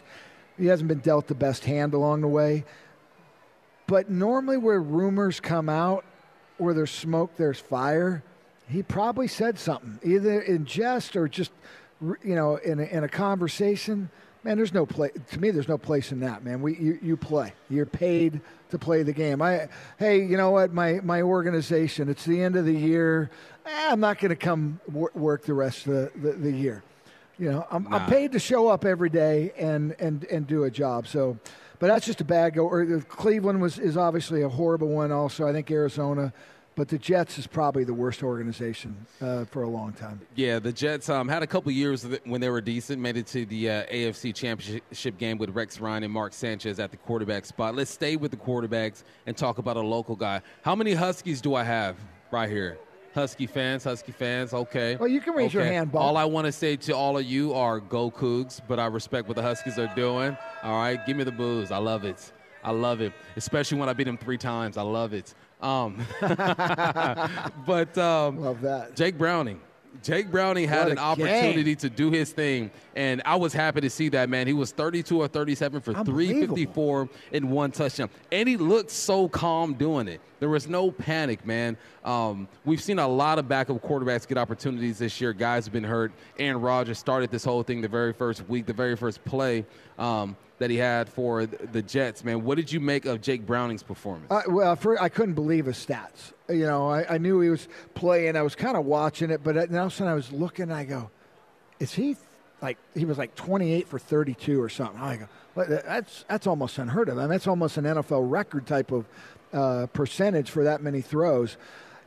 he hasn't been dealt the best hand along the way. But normally, where rumors come out, where there's smoke, there's fire. He probably said something, either in jest or just." you know, in a, in a conversation, man, there's no place. To me, there's no place in that, man. We you, you play. You're paid to play the game. I hey, you know what? My my organization. It's the end of the year. Eh, I'm not going to come wor- work the rest of the, the, the year. You know, I'm, Nah. I'm paid to show up every day and and and do a job. So. But that's just a bad go. Or Cleveland was is obviously a horrible one. Also, I think Arizona. But the Jets is probably the worst organization uh, for a long time. Yeah, the Jets um, had a couple years when they were decent, made it to the uh, AFC Championship game with Rex Ryan and Mark Sanchez at the quarterback spot. Let's stay with the quarterbacks and talk about a local guy. How many Huskies do I have right here? Husky fans, Husky fans, okay. Well, you can raise okay. your hand, Bob. All I want to say to all of you are go Cougs, but I respect what the Huskies are doing. All right, give me the booze. I love it. I love it, especially when I beat them three times. I love it. Um, but um, love that. Jake Browning. Jake Browning had an opportunity game. to do his thing, and I was happy to see that, man. He was 32 or 37 for 354 in one touchdown, and he looked so calm doing it. There was no panic, man. Um, we've seen a lot of backup quarterbacks get opportunities this year. Guys have been hurt. Aaron Rodgers started this whole thing the very first week, the very first play. Um, that he had for the Jets, man. What did you make of Jake Browning's performance? Uh, well, for, I couldn't believe his stats. You know, I, I knew he was playing. I was kind of watching it, but now sudden I was looking. And I go, is he like he was like 28 for 32 or something? I go, that's that's almost unheard of. I mean, that's almost an NFL record type of uh, percentage for that many throws.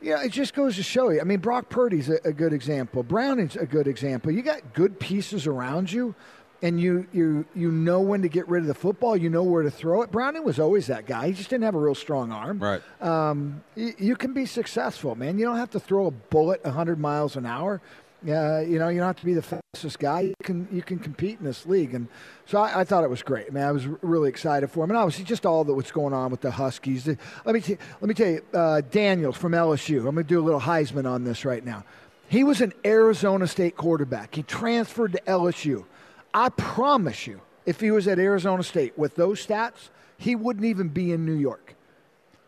Yeah, it just goes to show you. I mean, Brock Purdy's a, a good example. Browning's a good example. You got good pieces around you and you you you know when to get rid of the football. You know where to throw it. Browning was always that guy. He just didn't have a real strong arm. Right. Um, you, you, can be successful, man. You don't have to throw a bullet 100 miles an hour. Uh, you know, you don't have to be the fastest guy. You can you can compete in this league, and so I, I thought it was great, I man. I was really excited for him, and obviously just all that what's going on with the Huskies. Let me t- let me tell you, uh, Daniels from LSU. I'm going to do a little Heisman on this right now. He was an Arizona State quarterback. He transferred to LSU. I promise you, if he was at Arizona State with those stats, he wouldn't even be in New York.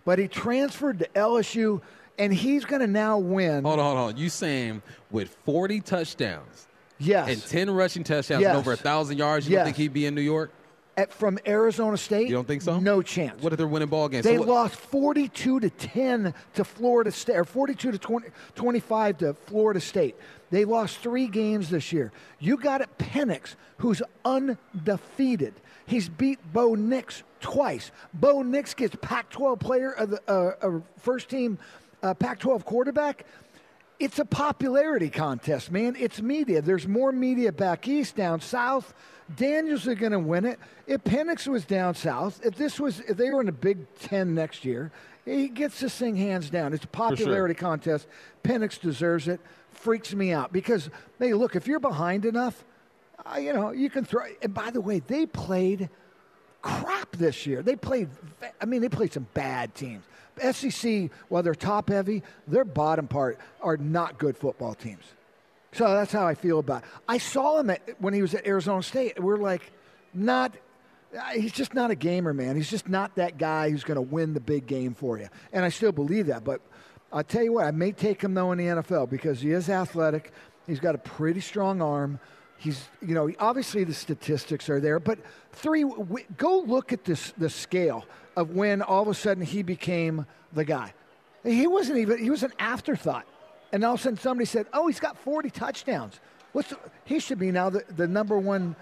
But he transferred to LSU, and he's going to now win. Hold on, hold on. You saying with 40 touchdowns, yes, and 10 rushing touchdowns, yes. and over a thousand yards, you yes. don't think he'd be in New York? At, from Arizona State, you don't think so? No chance. What if they're winning ball games? They so lost 42 to 10 to Florida State, or 42 to 20, 25 to Florida State. They lost three games this year. You got it, Penix, who's undefeated. He's beat Bo Nix twice. Bo Nix gets Pac-12 player of the uh, uh, first team uh, Pac-12 quarterback. It's a popularity contest, man. It's media. There's more media back east, down south. Daniels are going to win it. If Penix was down south, if this was, if they were in the Big Ten next year, he gets this thing hands down. It's a popularity sure. contest. Penix deserves it. Freaks me out because, hey, look, if you're behind enough, uh, you know, you can throw. And by the way, they played crap this year. They played, I mean, they played some bad teams. SEC, while they're top heavy, their bottom part are not good football teams. So that's how I feel about it. I saw him at, when he was at Arizona State. We're like, not, he's just not a gamer, man. He's just not that guy who's going to win the big game for you. And I still believe that. But I'll tell you what, I may take him, though, in the NFL because he is athletic. He's got a pretty strong arm. He's, you know, obviously the statistics are there, but three, go look at this, the scale of when all of a sudden he became the guy. He wasn't even, he was an afterthought. And all of a sudden somebody said, oh, he's got 40 touchdowns. What's the, he should be now the, the number one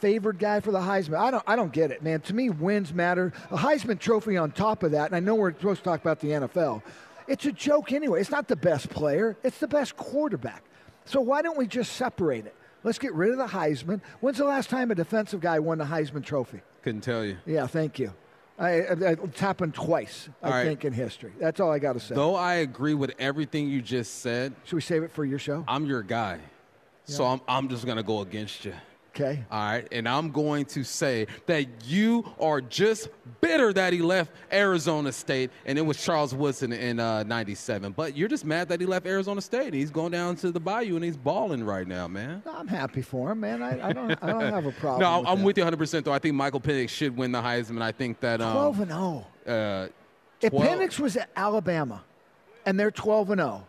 favored guy for the Heisman. I don't, I don't get it, man. To me, wins matter. A Heisman trophy on top of that, and I know we're supposed to talk about the NFL. It's a joke anyway. It's not the best player, it's the best quarterback. So why don't we just separate it? Let's get rid of the Heisman. When's the last time a defensive guy won the Heisman Trophy? Couldn't tell you. Yeah, thank you. I, I, it's happened twice, I All think, right. in history. That's all I got to say. Though I agree with everything you just said, Should we save it for your show? I'm your guy. So I'm, I'm just going to go against you. Okay. All right. And I'm going to say that you are just bitter that he left Arizona State and it was Charles Woodson in uh, 97. But you're just mad that he left Arizona State. He's going down to the bayou and he's balling right now, man. I'm happy for him, man. I, I don't, I don't have a problem. No, with I'm that. with you 100%, though. I think Michael Penix should win the Heisman. I think that. Um, 12 and 0. uh, If Penix was at Alabama and they're 12 and 0,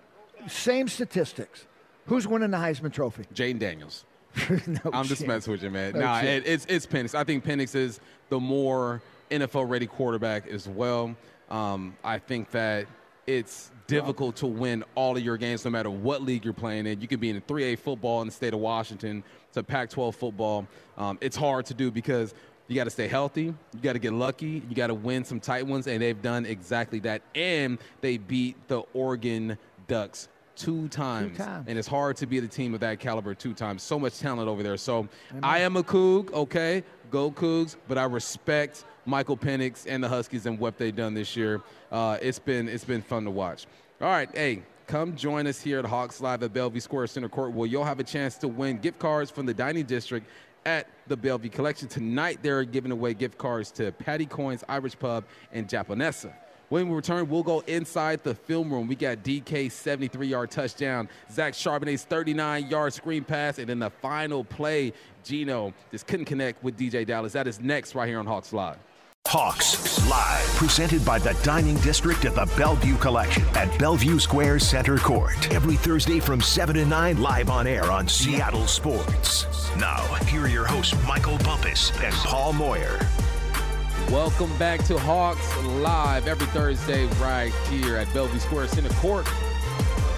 same statistics, who's winning the Heisman Trophy? Jayden Daniels. no I'm just messing with you, man. No nah, it, it's it's Penix. I think Penix is the more NFL ready quarterback as well. Um, I think that it's difficult to win all of your games no matter what league you're playing in. You could be in a 3A football in the state of Washington to Pac 12 football. Um, it's hard to do because You got to stay healthy. You got to get lucky. You got to win some tight ones, and they've done exactly that. And they beat the Oregon Ducks two times. Two times. And it's hard to be the team of that caliber two times. So much talent over there. So I am a Coug, okay? Go Cougs, but I respect Michael Penix and the Huskies and what they've done this year. Uh, it's been it's been fun to watch. All right, hey, come join us here at Hawks Live at Bellevue Square Center Court where you'll have a chance to win gift cards from the dining district at the Bellevue Collection. Tonight, they're giving away gift cards to Paddy Coyne's Irish Pub and Japonessa. When we return, we'll go inside the film room. We got DK 73 yard touchdown, Zach Charbonnet's 39 yard screen pass, and then the final play, Geno just couldn't connect with DJ Dallas. That is next right here on Hawks Live. Hawks Live, presented by the Dining District at the Bellevue Collection at Bellevue Square Center Court. Every Thursday from 7 to 9, live on air on Seattle Sports. Now, here are your hosts, Michael Bumpus and Paul Moyer. Welcome back to Hawks Live every Thursday right here at Bellevue Square Center Court.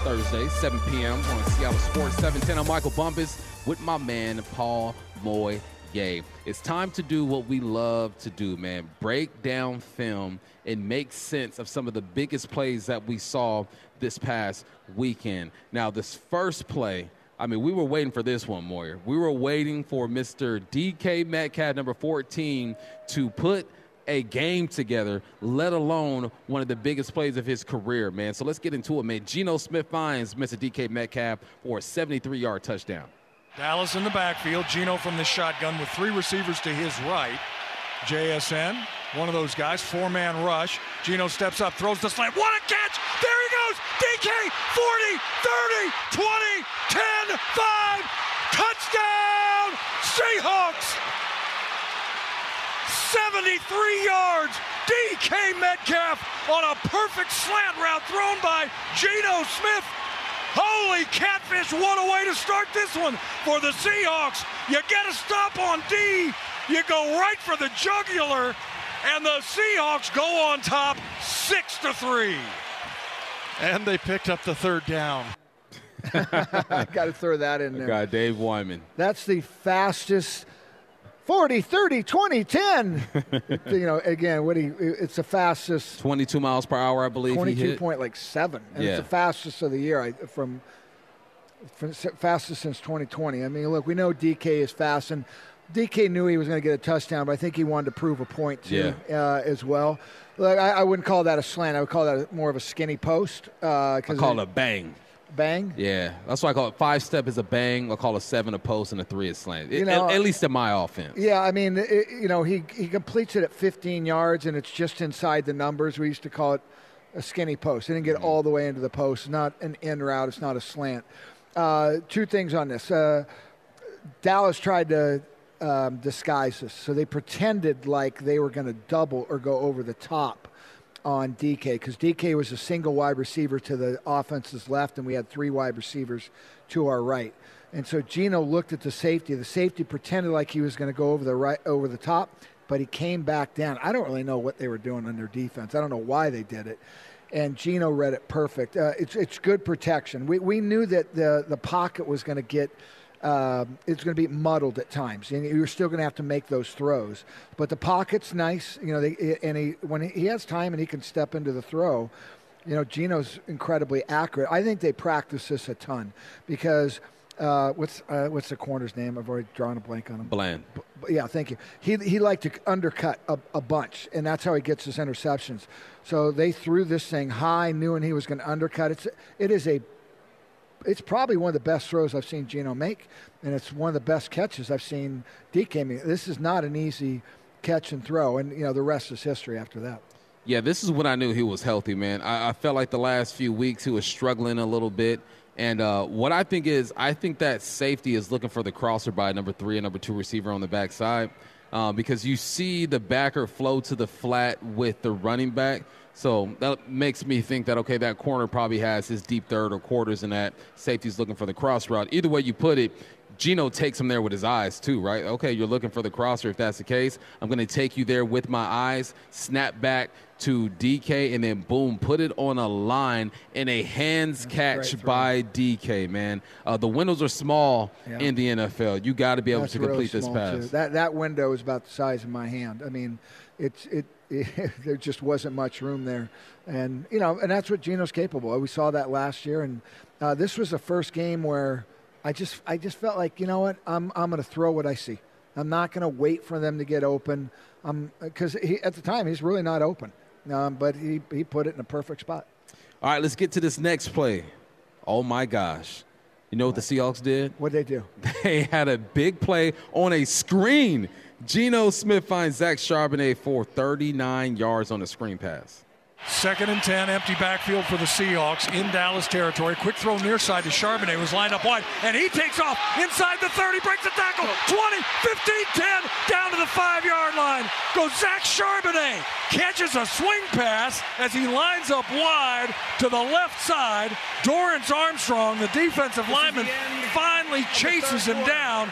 Thursday, 7 p.m. on Seattle Sports 710. I'm Michael Bumpus with my man Paul Moy. Yay. It's time to do what we love to do, man. Break down film and make sense of some of the biggest plays that we saw this past weekend. Now, this first play, I mean, we were waiting for this one, Moyer. We were waiting for Mr. DK Metcalf, number 14, to put a game together, let alone one of the biggest plays of his career, man. So let's get into it, man. Geno Smith finds Mr. DK Metcalf for a 73 yard touchdown. Dallas in the backfield. Geno from the shotgun with three receivers to his right. JSN, one of those guys, four man rush. Geno steps up, throws the slant. What a catch! There he goes! DK 40, 30, 20, 10, 5. Touchdown! Seahawks! 73 yards. DK Metcalf on a perfect slant route thrown by Geno Smith. Holy catfish, what a way to start this one for the Seahawks. You get a stop on D, you go right for the jugular, and the Seahawks go on top 6 to 3. And they picked up the third down. I got to throw that in there. Got Dave Wyman. That's the fastest 40, 30, 20, 10. you know, again, what he it's the fastest 22 miles per hour, I believe. he 22 hit. point like 7. And Yeah. it's the fastest of the year I, from, from fastest since 2020. I mean, look, we know DK is fast and DK knew he was going to get a touchdown, but I think he wanted to prove a point too uh, as well. Look, I, I wouldn't call that a slant. I would call that more of a skinny post. Uh, I call it a bang. Bang. Yeah, that's why I call it five step is a bang. I call a seven a post and a three is slant. You know, at, at least in my offense. Yeah, I mean, it, you know, he he completes it at 15 yards, and it's just inside the numbers. We used to call it a skinny post. It didn't get Mm-hmm. all the way into the post. Not an in route. It's not a slant. Uh, two things on this. Uh, Dallas tried to um, disguise this, so they pretended like they were going to double or go over the top on DK because DK was a single wide receiver to the offense's left, and we had three wide receivers to our right. And so Geno looked at the safety. The safety pretended like he was going to go over the right over the top, but he came back down. I don't really know what they were doing on their defense. I don't know why they did it. And Geno read it perfect. Uh, it's it's good protection. We we knew that the the pocket was going to get um, it's going to be muddled at times, and you're still going to have to make those throws. But the pocket's nice, you know. They, and he when he has time and he can step into the throw, you know, Geno's incredibly accurate. I think they practice this a ton because uh, what's uh, what's the corner's name? I've already drawn a blank on him. Bland. But yeah, thank you. He he liked to undercut a, a bunch, and that's how he gets his interceptions. So they threw this thing high, knowing he was going to undercut. It's it is a it's probably one of the best throws I've seen Geno make, and it's one of the best catches I've seen DK make. This is not an easy catch and throw, and you know the rest is history after that. Yeah, this is when I knew he was healthy, man. I, I felt like the last few weeks he was struggling a little bit. And uh, what I think is, I think that safety is looking for the crosser by number three and number two receiver on the backside uh, because you see the backer flow to the flat with the running back. So that makes me think that, okay, that corner probably has his deep third or quarters and that safety's looking for the cross route. Either way you put it, Geno takes him there with his eyes too, right? Okay, you're looking for the crosser. If that's the case, I'm going to take you there with my eyes. Snap back to DK, and then boom, put it on a line in a hands that's catch by DK. Man, uh, the windows are small yeah. in the NFL. You got to be able that's to complete this pass. Too. That that window is about the size of my hand. I mean, it's it, it there just wasn't much room there, and you know, and that's what Geno's capable. of. We saw that last year, and uh, this was the first game where I just I just felt like you know what I'm I'm going to throw what I see. I'm not going to wait for them to get open. because at the time he's really not open, um, but he he put it in a perfect spot. All right, let's get to this next play. Oh my gosh. You know what the Seahawks did? What did they do? They had a big play on a screen. Geno Smith finds Zach Charbonnet for 39 yards on a screen pass. Second and 10, empty backfield for the Seahawks in Dallas territory. Quick throw near side to Charbonnet, was lined up wide, and he takes off inside the 30, breaks the tackle, 20, 15, 10, down to the five yard line. Goes Zach Charbonnet, catches a swing pass as he lines up wide to the left side. Dorance Armstrong, the defensive lineman, finally chases him down.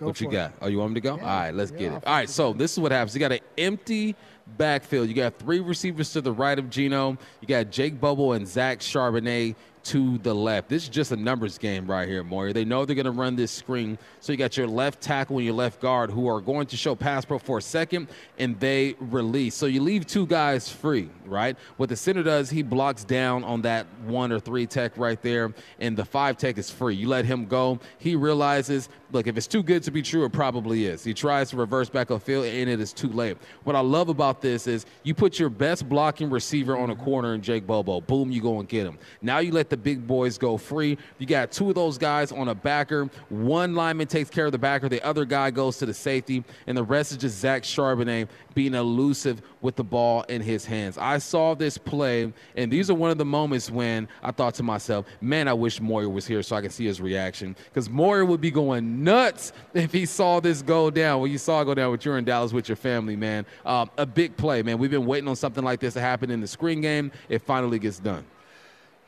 Go what you got? It. Oh, you want me to go? Yeah. All right, let's yeah, get it. All right, so this is what happens. You got an empty backfield. You got three receivers to the right of Gino. You got Jake Bobo and Zach Charbonnet to the left. This is just a numbers game right here, Moyer. They know they're going to run this screen. So you got your left tackle and your left guard who are going to show pass pro for a second and they release. So you leave two guys free, right? What the center does, he blocks down on that one or three tech right there, and the five tech is free. You let him go. He realizes, look, if it's too good to be true, it probably is. He tries to reverse back upfield, and it is too late. What I love about this is you put your best blocking receiver on a corner in Jake Bobo. Boom, you go and get him. Now you let the big boys go free. You got two of those guys on a backer. One lineman takes care of the backer, the other guy goes to the safety, and the rest is just Zach Charbonnet being elusive with the ball in his hands. I saw this play, and these are one of the moments when I thought to myself, man, I wish Moyer was here so I can see his reaction. Because Moyer would be going nuts if he saw this go down. Well, you saw it go down with you're in Dallas with your family, man. Um, a big play, man. We've been waiting on something like this to happen in the screen game. It finally gets done.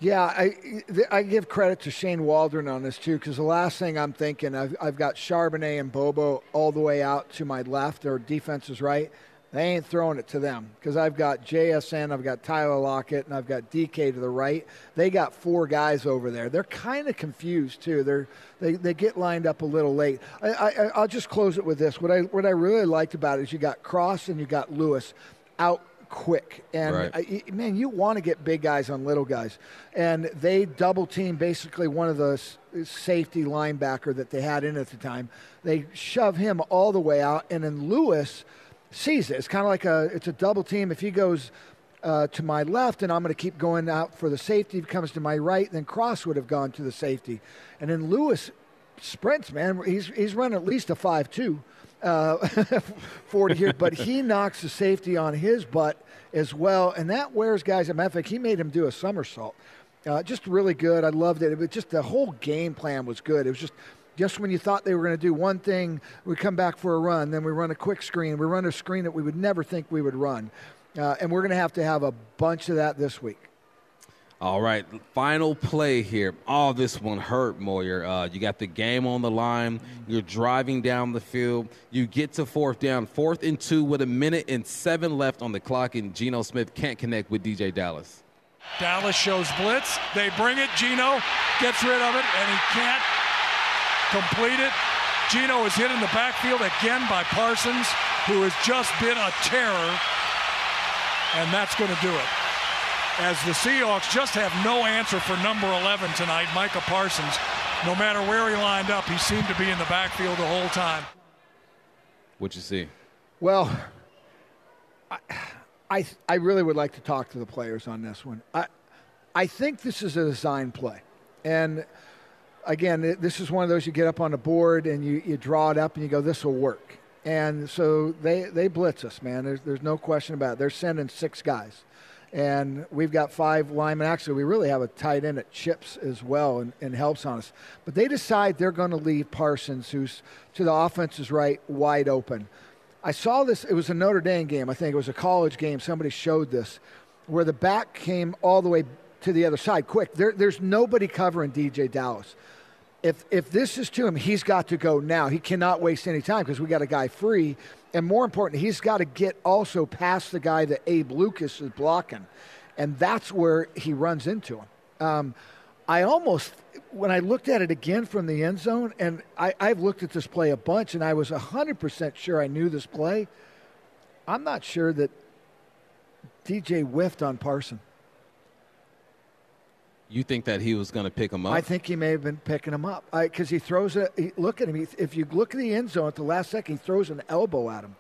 Yeah, I, I give credit to Shane Waldron on this too, because the last thing I'm thinking, I've, I've got Charbonnet and Bobo all the way out to my left, or defense is right. They ain't throwing it to them because I've got JSN, I've got Tyler Lockett, and I've got DK to the right. They got four guys over there. They're kind of confused too. They're they, they get lined up a little late. I, I, I'll just close it with this. What I what I really liked about it is you got Cross and you got Lewis out quick. And right. Man, you want to get big guys on little guys. And they double team basically one of the safety linebacker that they had in at the time. They shove him all the way out, and then Lewis sees it. It's kind of like a it's a double team. If he goes uh, to my left, and I'm going to keep going out for the safety. If he comes to my right, then Cross would have gone to the safety, and then Lewis sprints. Man, he's he's run at least a five two uh, 40 here, but he knocks the safety on his butt as well, and that wears guys. At matter of fact, he made him do a somersault. Uh, just really good. I loved it. It was just the whole game plan was good. It was just just when you thought they were going to do one thing, we come back for a run, then we run a quick screen. We run a screen that we would never think we would run, uh, and we're going to have to have a bunch of that this week. All right, final play here. Oh, this one hurt, Moyer. Uh, you got the game on the line. You're driving down the field. You get to fourth down, fourth and two with a minute and seven left on the clock, and Geno Smith can't connect with DJ Dallas. Dallas shows blitz. They bring it. Geno gets rid of it, and he can't complete it. Geno is hit in the backfield again by Parsons, who has just been a terror, and that's going to do it as the Seahawks just have no answer for number 11 tonight, Micah Parsons. No matter where he lined up, he seemed to be in the backfield the whole time. What'd you see? Well, I, I, I really would like to talk to the players on this one. I, I think this is a design play. And again, this is one of those you get up on the board and you, you draw it up and you go, this will work. And so they, they blitz us, man. There's, there's no question about it. They're sending six guys and we've got five linemen. Actually, we really have a tight end at chips as well and, and helps on us. But they decide they're going to leave Parsons, who's to the offense's right, wide open. I saw this, it was a Notre Dame game, I think it was a college game. Somebody showed this, where the back came all the way to the other side quick. There, there's nobody covering DJ Dallas. if if this is to him, he's got to go now. He cannot waste any time because we got a guy free, and more important, he's got to get also past the guy that Abe Lucas is blocking, and that's where he runs into him. Um, I almost when I looked at it again from the end zone, and I, I've looked at this play a bunch, and I was hundred percent sure I knew this play. I'm not sure that DJ whiffed on Parson. You think that he was going to pick him up? I think he may have been picking him up because he throws it. Look at him. He, if you look at the end zone at the last second, he throws an elbow at him.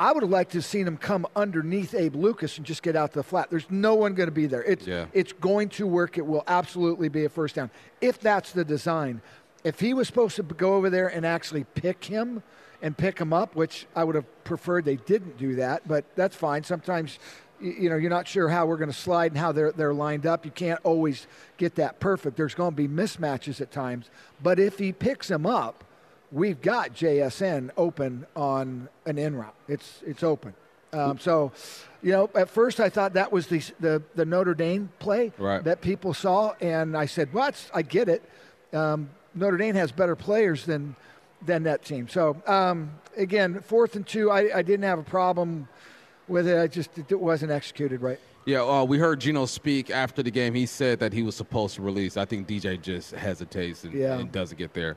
I would have liked to have seen him come underneath Abe Lucas and just get out to the flat. There's no one going to be there. It's Yeah. it's going to work. It will absolutely be a first down if that's the design. If he was supposed to go over there and actually pick him and pick him up, which I would have preferred they didn't do that, but that's fine. Sometimes you know you're not sure how we're going to slide and how they're they're lined up. You can't always get that perfect. There's going to be mismatches at times. But if he picks him up, we've got JSN open on an in route. It's it's open. Um, so, you know, at first I thought that was the the, the Notre Dame play Right. that people saw, and I said, "Well, I get it. Um, Notre Dame has better players than than that team." So, um, again, fourth and two, I, I didn't have a problem with it. I just it wasn't executed right. Yeah, uh, we heard Geno speak after the game. He said that he was supposed to release. I think DJ just hesitates and, Yeah. and doesn't get there.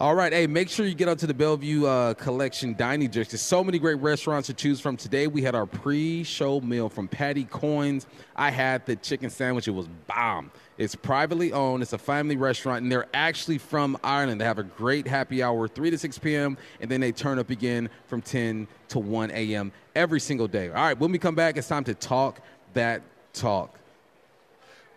All right, hey, make sure you get out to the Bellevue uh, Collection Dining District. There's so many great restaurants to choose from. Today we had our pre-show meal from Paddy Coyne's. I had the chicken sandwich. It was bomb. It's privately owned. It's a family restaurant, and they're actually from Ireland. They have a great happy hour, 3 to 6 p.m., and then they turn up again from 10 to 1 a.m. every single day. All right, when we come back, it's time to talk that talk.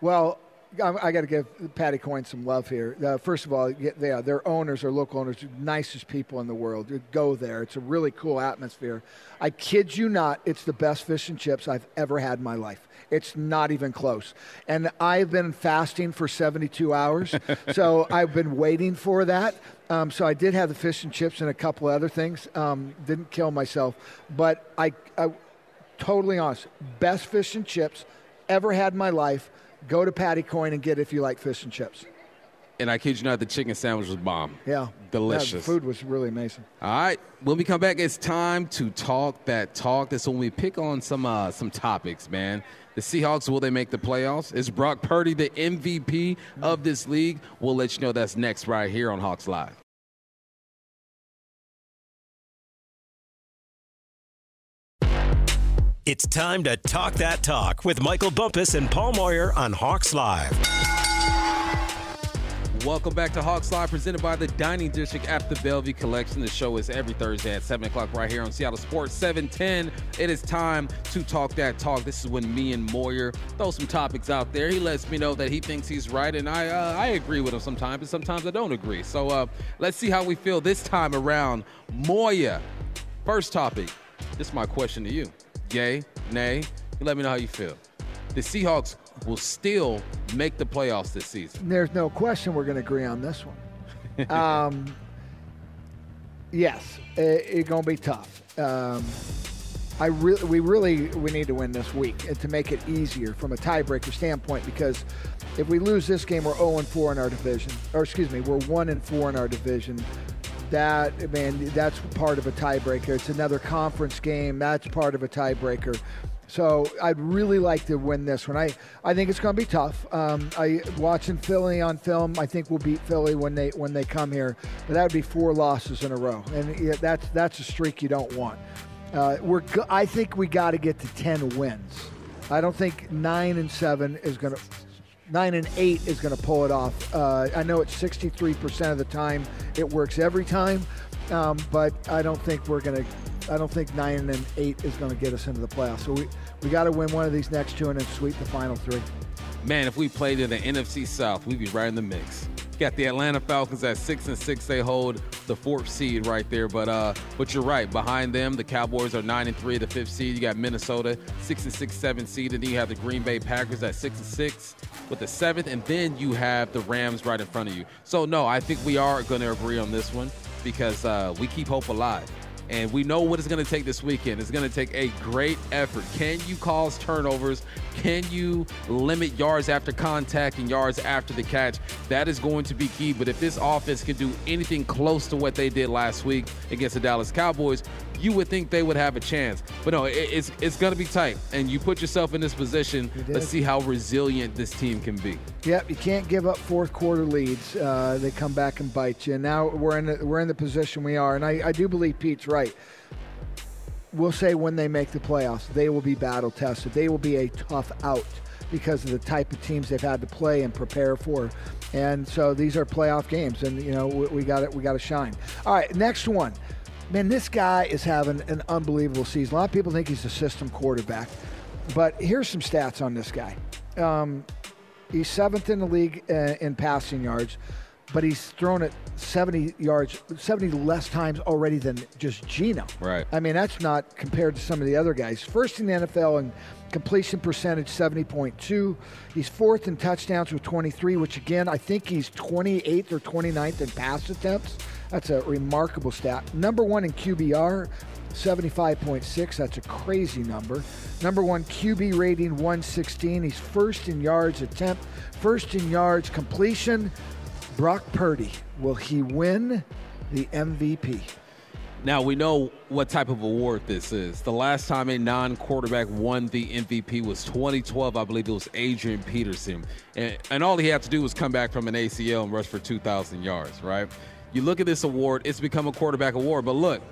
Well, I, I got to give Paddy Coyne some love here. Uh, first of all, yeah, they are, their owners are local owners, the nicest people in the world. You Go there; it's a really cool atmosphere. I kid you not, it's the best fish and chips I've ever had in my life. It's not even close. And I've been fasting for 72 hours, so I've been waiting for that. Um, so I did have the fish and chips and a couple other things. Um, didn't kill myself, but I, I totally honest, best fish and chips ever had in my life. Go to Paddy Coyne and get it if you like fish and chips. And I kid you not, the chicken sandwich was bomb. Yeah, Delicious. Yeah, the food was really amazing. All right, when we come back, it's time to talk that talk. That's when we pick on some uh, some topics, man. The Seahawks, will they make the playoffs? Is Brock Purdy the MVP of this league? We'll let you know that's next right here on Hawks Live. It's time to talk that talk with Michael Bumpus and Paul Moyer on Hawks Live. Welcome back to Hawks Live, presented by the Dining District at the Bellevue Collection. The show is every Thursday at 7 o'clock right here on Seattle Sports 710. It is time to talk that talk. This is when me and Moyer throw some topics out there. He lets me know that he thinks he's right, and I uh, I agree with him sometimes, and sometimes I don't agree. So uh, let's see how we feel this time around. Moya, first topic. This is my question to you. Yay, nay? You let me know how you feel. The Seahawks will still make the playoffs this season. There's no question we're going to agree on this one. um, yes, it's going to be tough. Um, I really, we really, we need to win this week and to make it easier from a tiebreaker standpoint because if we lose this game, we're 0 and 4 in our division, or excuse me, we're 1 and 4 in our division. That man, that's part of a tiebreaker. It's another conference game. That's part of a tiebreaker. So I'd really like to win this one. I, I think it's going to be tough. Um, I watching Philly on film. I think we'll beat Philly when they when they come here. But that would be four losses in a row, and that's that's a streak you don't want. Uh, we're I think we got to get to ten wins. I don't think nine and seven is going to. Nine and eight is going to pull it off. Uh, I know it's 63% of the time. It works every time, um, but I don't think we're going to. I don't think nine and eight is going to get us into the playoffs. So we we got to win one of these next two and then sweep the final three. Man, if we played in the NFC South, we'd be right in the mix. Got the Atlanta Falcons at six and six. They hold the fourth seed right there. But uh, but you're right. Behind them, the Cowboys are nine and three, the fifth seed. You got Minnesota six and six, seven seed, and then you have the Green Bay Packers at six and six with the seventh, and then you have the Rams right in front of you. So no, I think we are going to agree on this one because uh, we keep hope alive. And we know what it's going to take this weekend. It's going to take a great effort. Can you cause turnovers? Can you limit yards after contact and yards after the catch? That is going to be key. But if this offense can do anything close to what they did last week against the Dallas Cowboys, you would think they would have a chance. But no, it, it's it's going to be tight. And you put yourself in this position. Let's see how resilient this team can be. Yep, you can't give up fourth quarter leads. Uh, they come back and bite you. And now we're in the, we're in the position we are, and I, I do believe Pete's right. We'll say when they make the playoffs, they will be battle tested. They will be a tough out because of the type of teams they've had to play and prepare for. And so these are playoff games, and you know we got it. We got to shine. All right, next one. Man, this guy is having an unbelievable season. A lot of people think he's a system quarterback, but here's some stats on this guy. Um, he's seventh in the league uh, in passing yards, but he's thrown it 70 yards, 70 less times already than just Geno. Right. I mean, that's not compared to some of the other guys. First in the NFL in completion percentage, 70.2. He's fourth in touchdowns with 23, which again, I think he's 28th or 29th in pass attempts. That's a remarkable stat. Number one in QBR, 75.6. That's a crazy number. Number one QB rating, 116. He's first in yards attempt, first in yards completion. Brock Purdy, will he win the MVP? Now we know what type of award this is. The last time a non-quarterback won the MVP was 2012. I believe it was Adrian Peterson, and, and all he had to do was come back from an ACL and rush for 2,000 yards. Right? You look at this award; it's become a quarterback award. But look,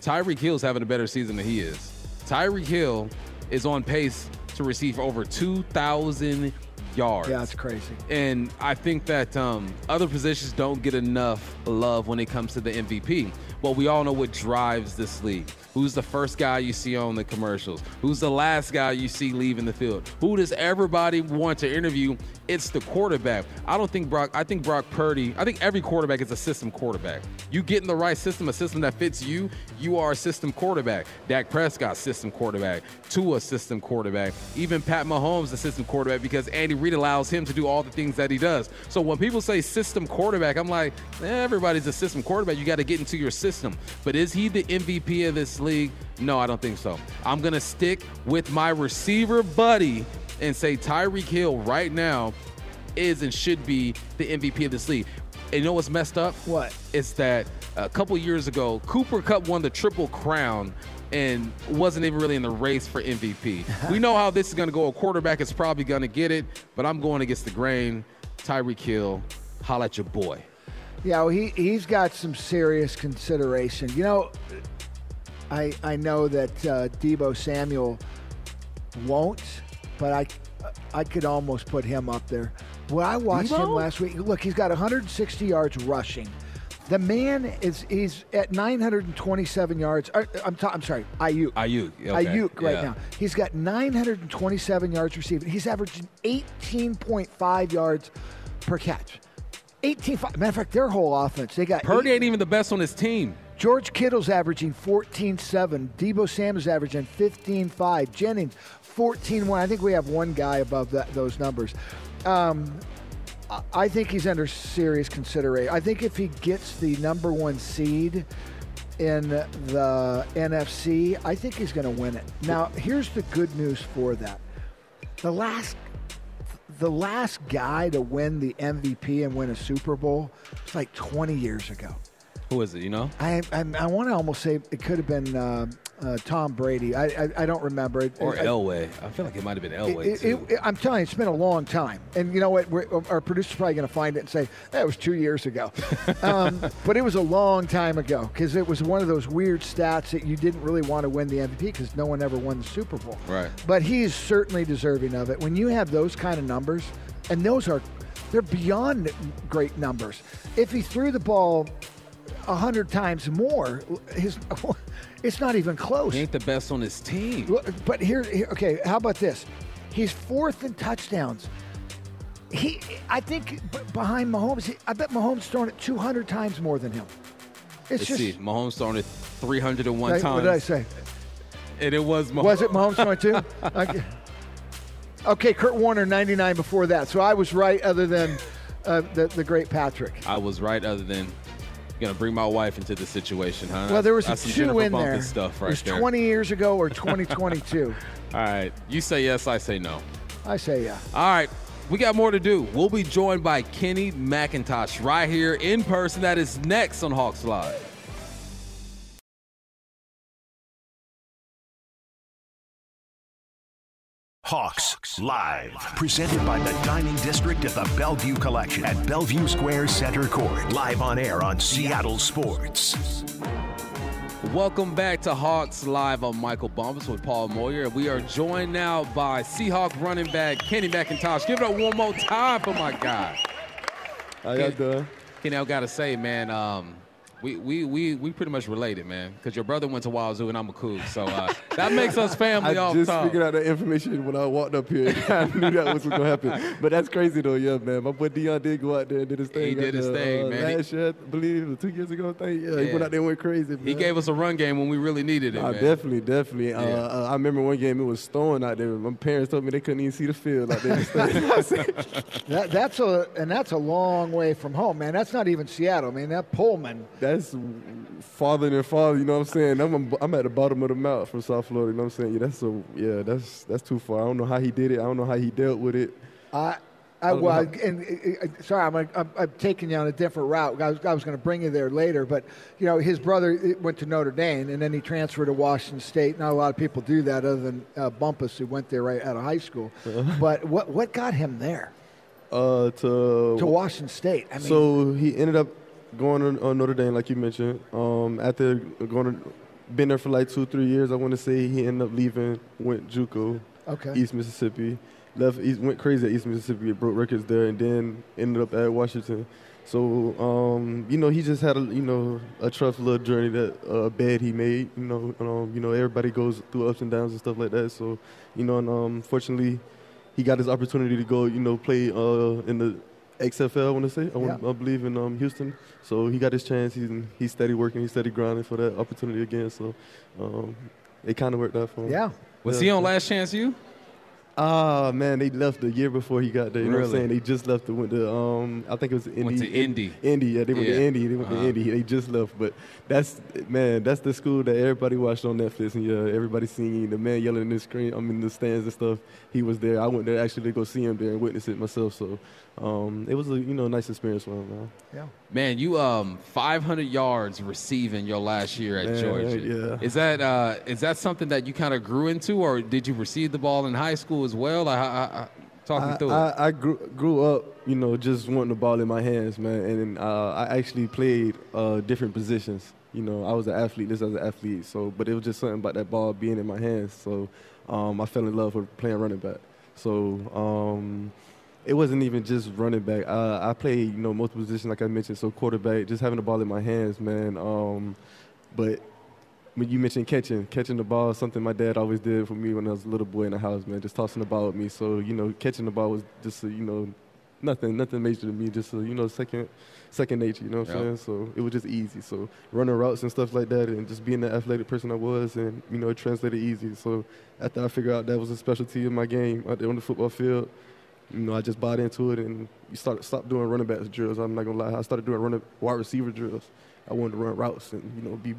Tyreek Hill's having a better season than he is. Tyreek Hill is on pace to receive over 2,000 yards. Yeah, that's crazy. And I think that um, other positions don't get enough love when it comes to the MVP. But we all know what drives this league. Who's the first guy you see on the commercials? Who's the last guy you see leaving the field? Who does everybody want to interview? It's the quarterback. I don't think Brock, I think Brock Purdy, I think every quarterback is a system quarterback. You get in the right system, a system that fits you, you are a system quarterback. Dak Prescott, system quarterback. Tua, system quarterback. Even Pat Mahomes, a system quarterback because Andy Reid allows him to do all the things that he does. So when people say system quarterback, I'm like, eh, everybody's a system quarterback. You got to get into your system. But is he the MVP of this league? No, I don't think so. I'm going to stick with my receiver buddy and say Tyreek Hill right now is and should be the MVP of this league. And you know what's messed up? What? It's that a couple years ago, Cooper Kupp won the Triple Crown and wasn't even really in the race for MVP. we know how this is going to go. A quarterback is probably going to get it, but I'm going against the grain. Tyreek Hill, holla at your boy. Yeah, well, he he's got some serious consideration. You know, I I know that uh, Deebo Samuel won't, but I I could almost put him up there. When I watched him last week, look, he's got 160 yards rushing. The man is he's at 927 yards. uh, I'm ta- I'm sorry, Aiyuk. Aiyuk, okay, Aiyuk right yeah. now. He's got 927 yards receiving. He's averaging 18.5 yards per catch. 18. Matter of fact, their whole offense, they got Purdy ain't even the best on his team. George Kittle's averaging 14.7. Deebo Samuel's averaging 15.5. Jennings 14.1. I think we have one guy above that, those numbers. Um, I- I think he's under serious consideration. I think if he gets the number one seed in the NFC, I think he's going to win it. Now, here's the good news for that. The last the last guy to win the MVP and win a Super Bowl was like 20 years ago. Who is it? You know? I I, I want to almost say it could have been uh, uh, Tom Brady. I, I I don't remember it. Or I- Elway. I feel like it might have been Elway it- too. it- it- I'm telling you, it's been a long time. And you know what? We're, our producer's probably going to find it and say, that was two years ago. um, but it was a long time ago because it was one of those weird stats that you didn't really want to win the MVP because no one ever won the Super Bowl. Right. But he's certainly deserving of it. When you have those kind of numbers, and those are, they're beyond great numbers. If he threw the ball a hundred times more, his it's not even close. he ain't the best on his team. But here, here, okay, how about this? He's fourth in touchdowns. He, I think, b- behind Mahomes, he, I bet Mahomes thrown it 200 times more than him. It's Let's just. see. Mahomes thrown it 301 Right, times. what did I say? And it was Mahomes. Was it Mahomes throwing two? Okay. okay, Kurt Warner 99 before that. So I was right, other than uh, the, the great Patrick. I was right, other than gonna bring my wife into the situation, huh? Well, there was That's some two Jennifer in Bumpus there. stuff right it was there. 20 years ago or 2022. All right, you say yes, I say no. I say yeah. All right, we got more to do. We'll be joined by Kenny McIntosh right here in person. That is next on Hawks Live. Hawks Live, presented by the Dining District at the Bellevue Collection at Bellevue Square Center Court. Live on air on Seattle Sports. Welcome back to Hawks Live. I'm Michael Bumpus with Paul Moyer. We are joined now by Seahawk running back Kenny McIntosh. Give it up one more time for my guy. How y'all doing? Kenny, I gotta say, man, um, we, we, we, we pretty much related, man, because your brother went to Wazoo and I'm a Coug, so uh, that makes us family I off just top. figured out that information when I walked up here. I knew that was going to happen. But that's crazy, though, yeah, man. My boy Deon did go out there and did his thing. He did his there, thing, uh, man. He- Last year, I believe, it was two years ago, I think. Yeah, he went out there and went crazy. He gave us a run game when we really needed it, Nah, man. definitely, definitely. Uh, Yeah. uh, I remember one game it was storming out there. My parents told me they couldn't even see the field out there. That, that's a and that's a long way from home, man. That's not even Seattle. I mean, that Pullman. That's farther than farther. You know what I'm saying? I'm, I'm at the bottom of the mount from South Florida. You know what I'm saying? Yeah, that's a yeah, that's that's too far. I don't know how he did it. I don't know how he dealt with it. I, I don't well, how- and uh, sorry, I'm, I'm, I'm taking you on a different route. I was, I was going to bring you there later, but you know, his brother uh, went to Notre Dame, and then he transferred to Washington State. Not a lot of people do that, other than uh, Bumpus, who went there right out of high school. Uh-huh. but what what got him there Uh, to to Washington State? I mean, so he ended up going on, on Notre Dame, like you mentioned. Um, after going to, been there for like two, three years, I want to say he ended up leaving, went JUCO, okay, East Mississippi, left, East, went crazy at East Mississippi, broke records there, and then ended up at Washington. So um, you know, he just had a you know a tough little journey that uh, bed he made. You know, um, you know everybody goes through ups and downs and stuff like that. So you know, and um, fortunately, he got his opportunity to go. You know, play uh, in the XFL. I want to say, I, want, Yeah. I believe in um, Houston. So he got his chance. He's he's steady working. He's steady grinding for that opportunity again. So um, it kind of worked out for him. yeah. Was Yeah. he on Last Chance U? Ah man, they left the year before he got there. You know what I'm Really? saying? They just left. The, went to um, I think it was Indy. Went to Indy. Indy, yeah, they went Yeah. to Indy. They went Uh-huh. to Indy. They just left, but that's man, that's the school that everybody watched on Netflix, and yeah, everybody singing the man yelling in the screen. I'm in the stands and stuff. He was there. I went there actually to go see him there and witness it myself. So um, it was a you know nice experience for him. Man. Yeah. Man, you um 500 yards receiving your last year at Man, Georgia. yeah. Is that uh is that something that you kind of grew into, or did you receive the ball in high school as well? Like, I, I, I, talk me I, through it. I, I grew, grew up, you know, just wanting the ball in my hands, man. And uh, I actually played uh, different positions. You know, I was an athlete, this as an athlete. So, but it was just something about that ball being in my hands. So, um, I fell in love with playing running back. So, um, it wasn't even just running back. Uh, I played, you know, multiple positions, like I mentioned. So, quarterback, just having the ball in my hands, man. Um, but when you mentioned catching, catching the ball is something my dad always did for me when I was a little boy in the house, man, just tossing the ball with me. So, you know, catching the ball was just, a, you know, nothing, nothing major to me, just, a, you know, second, second nature, you know what I'm saying? So it was just easy. So running routes and stuff like that and just being the athletic person I was and, you know, it translated easy. So after I figured out that was a specialty in my game out there on the football field, you know, I just bought into it and you started stopped doing running backs drills. I'm not gonna lie, I started doing running wide receiver drills. I wanted to run routes and you know be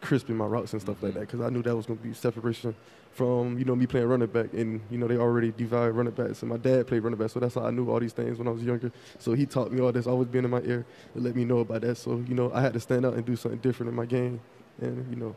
crisp in my routes and stuff like mm-hmm. that because I knew that was gonna be separation from you know me playing running back and you know they already divide running backs and my dad played running back so that's how I knew all these things when I was younger. So he taught me all this, always been in my ear to let me know about that. So you know I had to stand out and do something different in my game and you know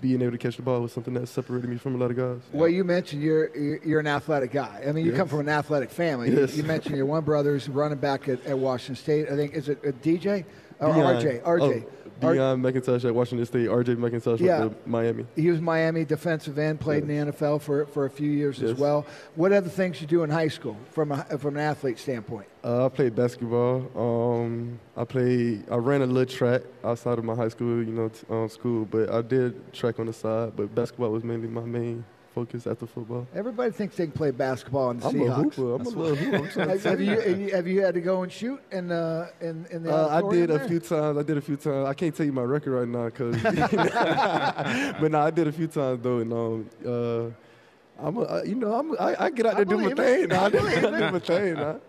being able to catch the ball was something that separated me from a lot of guys. Well, you mentioned you're you're an athletic guy. I mean, you Yes. come from an athletic family. You- Yes. You, mentioned your one brother's running back at, at Washington State. I think is it uh, a DJ or Deon- RJ? RJ. Oh, Deon McIntosh at Washington State. RJ McIntosh Yeah. to Miami. he was Miami defensive end, played in the NFL for, for a few years as well. What other things you do in high school from a, from an athlete standpoint? Uh, I played basketball. Um, I played. I ran a little track outside of my high school, you know, t- um, school. But I did track on the side. But basketball was mainly my main focus after football. Everybody thinks they can play basketball in the I'm a Seahawks. hooper. I'm a little hooper. I'm Have, have you have you- have you had to go and shoot in uh, in in the Uh, I did a there? few times. I did a few times. I can't tell you my record right now, cause. but no, I did a few times though, and um, uh, I'm a, uh, you know, I'm, I, I get out there I do my believe it. thing. Nah, I, I do my thing. Nah.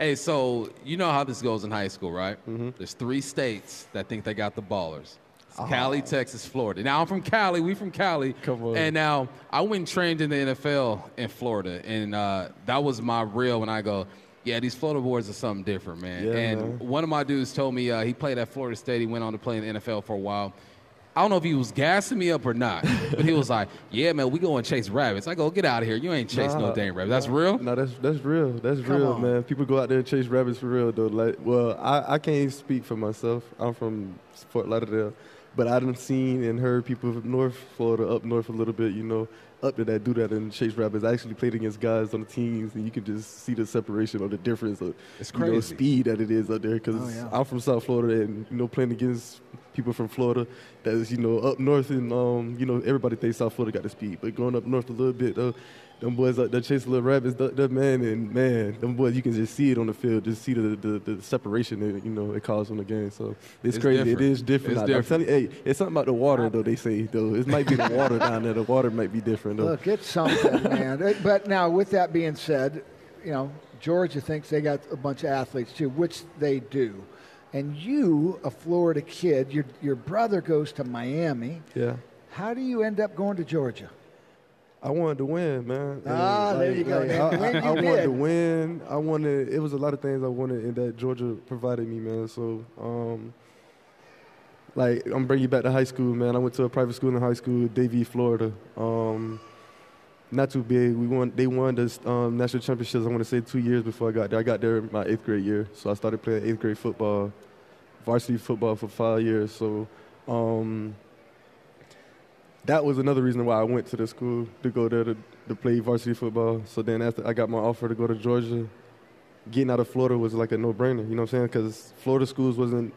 Hey, so you know how this goes in high school, right? Mm-hmm. There's three states that think they got the ballers. Ah. Cali, Texas, Florida. Now I'm from Cali. We from Cali. Come on. And now I went and trained in the NFL in Florida, and uh, that was my real when I go. Yeah, these Florida boys are something different, man. Yeah, and man. one of my dudes told me uh, he played at Florida State. He went on to play in the NFL for a while. I don't know if he was gassing me up or not, but he was like, "Yeah, man, we go and chase rabbits." I go, "Get out of here! You ain't chasing no Nah, damn rabbits. That's real." No, that's that's real. That's Come real, on. man. People go out there and chase rabbits for real, though. Like, well, I, I can't even speak for myself. I'm from Fort Lauderdale, but I done seen and heard people from North Florida, up north a little bit, you know, up to that do that and chase rabbits. I actually played against guys on the teams, and you can just see the separation or the difference of It's you know, speed that it is up there. Because Oh, yeah. I'm from South Florida, and you know, playing against people from Florida, that's you know up north, and um, you know, everybody thinks South Florida got the speed, but going up north a little bit, though. Them boys out there chasing little rabbits, that, that man, and man, them boys, you can just see it on the field, just see the the, the separation that you know it caused on the game. So it's, It's crazy. different. It is different. It's I- I'm different. telling you, hey, it's something about the water though. They say though, it might be the water down there. The water might be different though. Look, it's something, man. But now, with that being said, you know, Georgia thinks they got a bunch of athletes too, which they do. And you, a Florida kid, your your brother goes to Miami. Yeah. How do you end up going to Georgia? I wanted to win, man. And, Ah, there you go. I, I, I wanted to win. I wanted. It was a lot of things I wanted, and that Georgia provided me, man. So, um, like, I'm bringing you back to high school, man. I went to a private school in high school, Davie, Florida. Um, not too big. We won. They won the um, national championships. I want to say two years before I got there. I got there my eighth grade year, so I started playing eighth grade football, varsity football for five years. So. Um, that was another reason why I went to the school to go there to, to play varsity football. So then after I got my offer to go to Georgia, getting out of Florida was like a no-brainer. You know what I'm saying? Because Florida schools wasn't.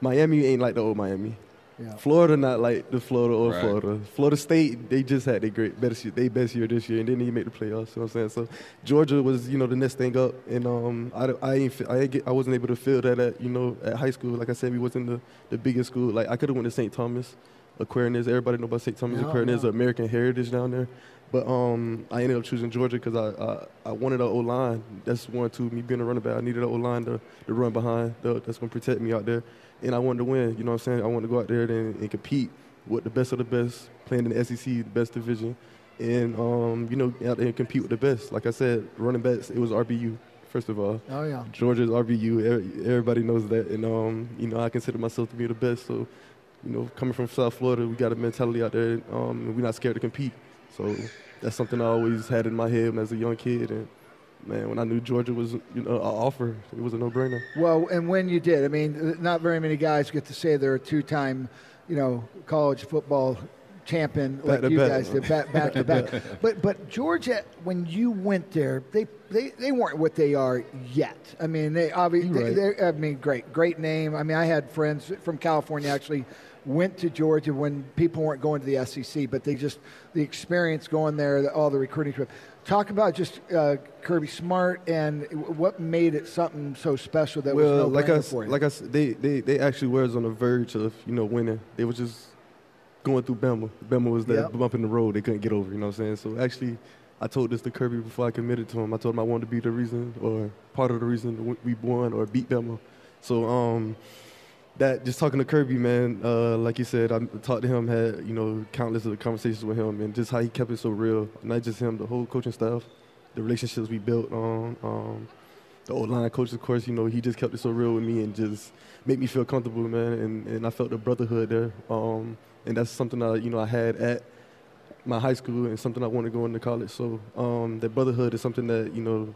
Miami ain't like the old Miami. Yeah. Florida not like the Florida old Right. Florida. Florida State they just had their great best year, they best year this year, and didn't even make the playoffs. You know what I'm saying? So Georgia was you know the next thing up, and um I I ain't I ain't get, I wasn't able to feel that at you know at high school. Like I said, we wasn't the the biggest school. Like I could have went to St. Thomas. Aquinas, everybody know about St. Thomas Yeah, Aquinas, yeah. American Heritage down there. But um, I ended up choosing Georgia because I, I I wanted an O line. That's one too. Me being a running back, I needed an O line to, to run behind. That's gonna protect me out there. And I wanted to win. You know what I'm saying? I wanted to go out there and, and compete with the best of the best, playing in the SEC, the best division, and um, you know out there and compete with the best. Like I said, running backs, it was RBU first of all. Oh yeah. Georgia's RBU. Everybody knows that, and um, you know I consider myself to be the best. So, you know, coming from South Florida, we got a mentality out there. Um, and we're not scared to compete. So that's something I always had in my head when as a young kid. And man, when I knew Georgia was you know an offer, it was a no-brainer. Well, and when you did, I mean, not very many guys get to say they're a two-time, you know, college football champion like you back. guys did, back, back to back. But but Georgia, when you went there, they, they, they weren't what they are yet. I mean, they obviously, right. I mean, great, great name. I mean, I had friends from California actually went to Georgia when people weren't going to the SEC, but they just the experience going there, all the recruiting trip. Talk about just uh, Kirby Smart and what made it something so special that was well, no like I for you. like I s- they they they actually was on the verge of you know winning. They were just going through Bama. Bama was that Yep. bump in the road they couldn't get over. You know what I'm saying? So actually, I told this to Kirby before I committed to him. I told him I wanted to be the reason or part of the reason we won or beat Bama. So um, that just talking to Kirby, man, uh, like you said, I talked to him, had you know countless of conversations with him, and just how he kept it so real. Not just him, the whole coaching staff, the relationships we built on. Um, the old line coach, of course, you know, he just kept it so real with me and just made me feel comfortable, man. And, and I felt the brotherhood there. Um, and that's something I, you know, I had at my high school and something I want to go into college. So um, that brotherhood is something that, you know,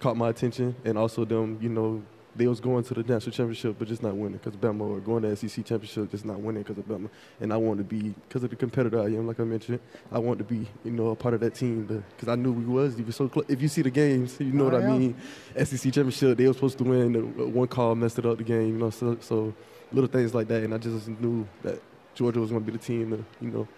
caught my attention. And also them, you know, they was going to the national championship, but just not winning because Bama, or going to SEC championship, just not winning because of Bama. And I wanted to be, because of the competitor I am, like I mentioned, I wanted to be, you know, a part of that team because I knew we was. If you so close, if you see the games, you know Oh, what. I mean. SEC championship, they were supposed to win. uh, One call messed it up the game, you know. So, so little things like that, and I just knew that Georgia was going to be the team to, you know,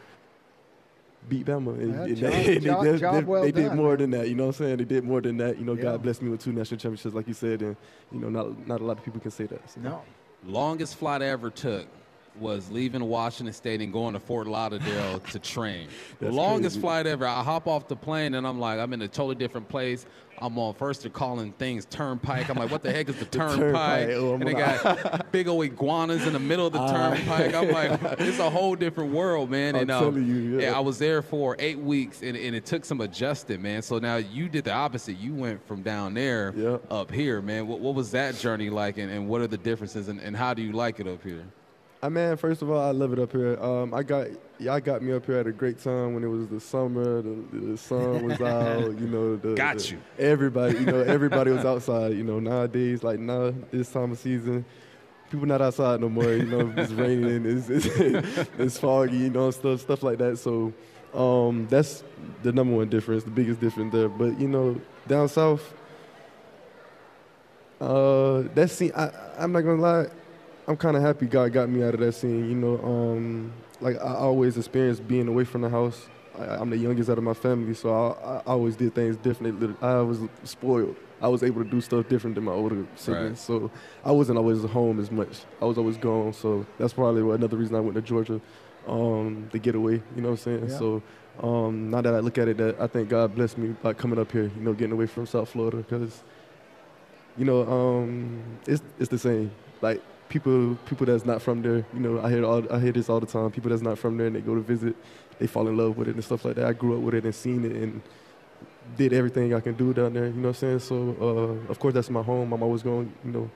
beat Bama. And, Yeah, and job- they, job- they, job they- well they did more man. than that. You know what I'm saying? They did more than that. You know, Yeah. God blessed me with two national championships, like you said, and you know, not not a lot of people can say that. So. no. Longest flight I ever took was leaving Washington State and going to Fort Lauderdale to train. The longest crazy. flight ever. I hop off the plane and I'm like, I'm in a totally different place. I'm on first they're calling things turnpike. I'm like, what the heck is the turnpike? turnpike. Oh, and they got big old iguanas in the middle of the turnpike. I'm like, it's a whole different world, man. I'm and um, you, yeah. I was there for eight weeks and, and it took some adjusting, man. So now you did the opposite. You went from down there Yeah. up here, man. What, what was that journey like and, and what are the differences and, and how do you like it up here? I man, first of all, I love it up here. Um, I got y'all got me up here at a great time when it was the summer, the, the sun was out. You know, the, Got the- you. Everybody, you know, everybody was outside. You know, nowadays, like now this time of season, people not outside no more. You know, it's raining, it's, it's, it's foggy, you know, stuff stuff like that. So um, that's the number one difference, the biggest difference there. But you know, down south, uh, that scene, I, I'm not gonna lie. I'm kind of happy God got me out of that scene. You know, um, like I always experienced being away from the house. I, I'm the youngest out of my family, so I, I always did things differently. I was spoiled. I was able to do stuff different than my older siblings. Right. So I wasn't always home as much. I was always gone. So that's probably another reason I went to Georgia um, to get away. You know what I'm saying? Yeah. So um, now that I look at it, that I think God blessed me by coming up here. You know, getting away from South Florida because you know, um, it's it's the same. Like people people that's not from there, you know, I hear all I hear this all the time. People that's not from there and they go to visit, they fall in love with it and stuff like that. I grew up with it and seen it and did everything I can do down there. You know what I'm saying? So uh, of course that's my home. I'm always going, you know,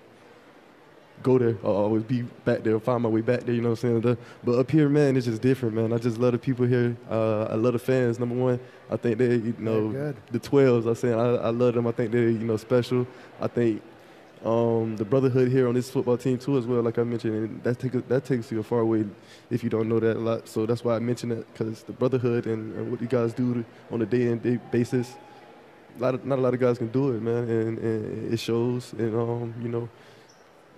go there. I'll always be back there, find my way back there. You know what I'm saying? But up here, man, it's just different, man. I just love the people here. Uh, I love the fans. Number one, I think they, you know, the 12s. I saying I, I love them. I think they're, you know, special. I think um, the brotherhood here on this football team too, as well. Like I mentioned, and that takes that takes you a far way if you don't know that a lot. So that's why I mentioned it because the brotherhood and, and what you guys do on a day-in-day basis. A lot of, not a lot of guys can do it, man, and, and it shows. And um, you know,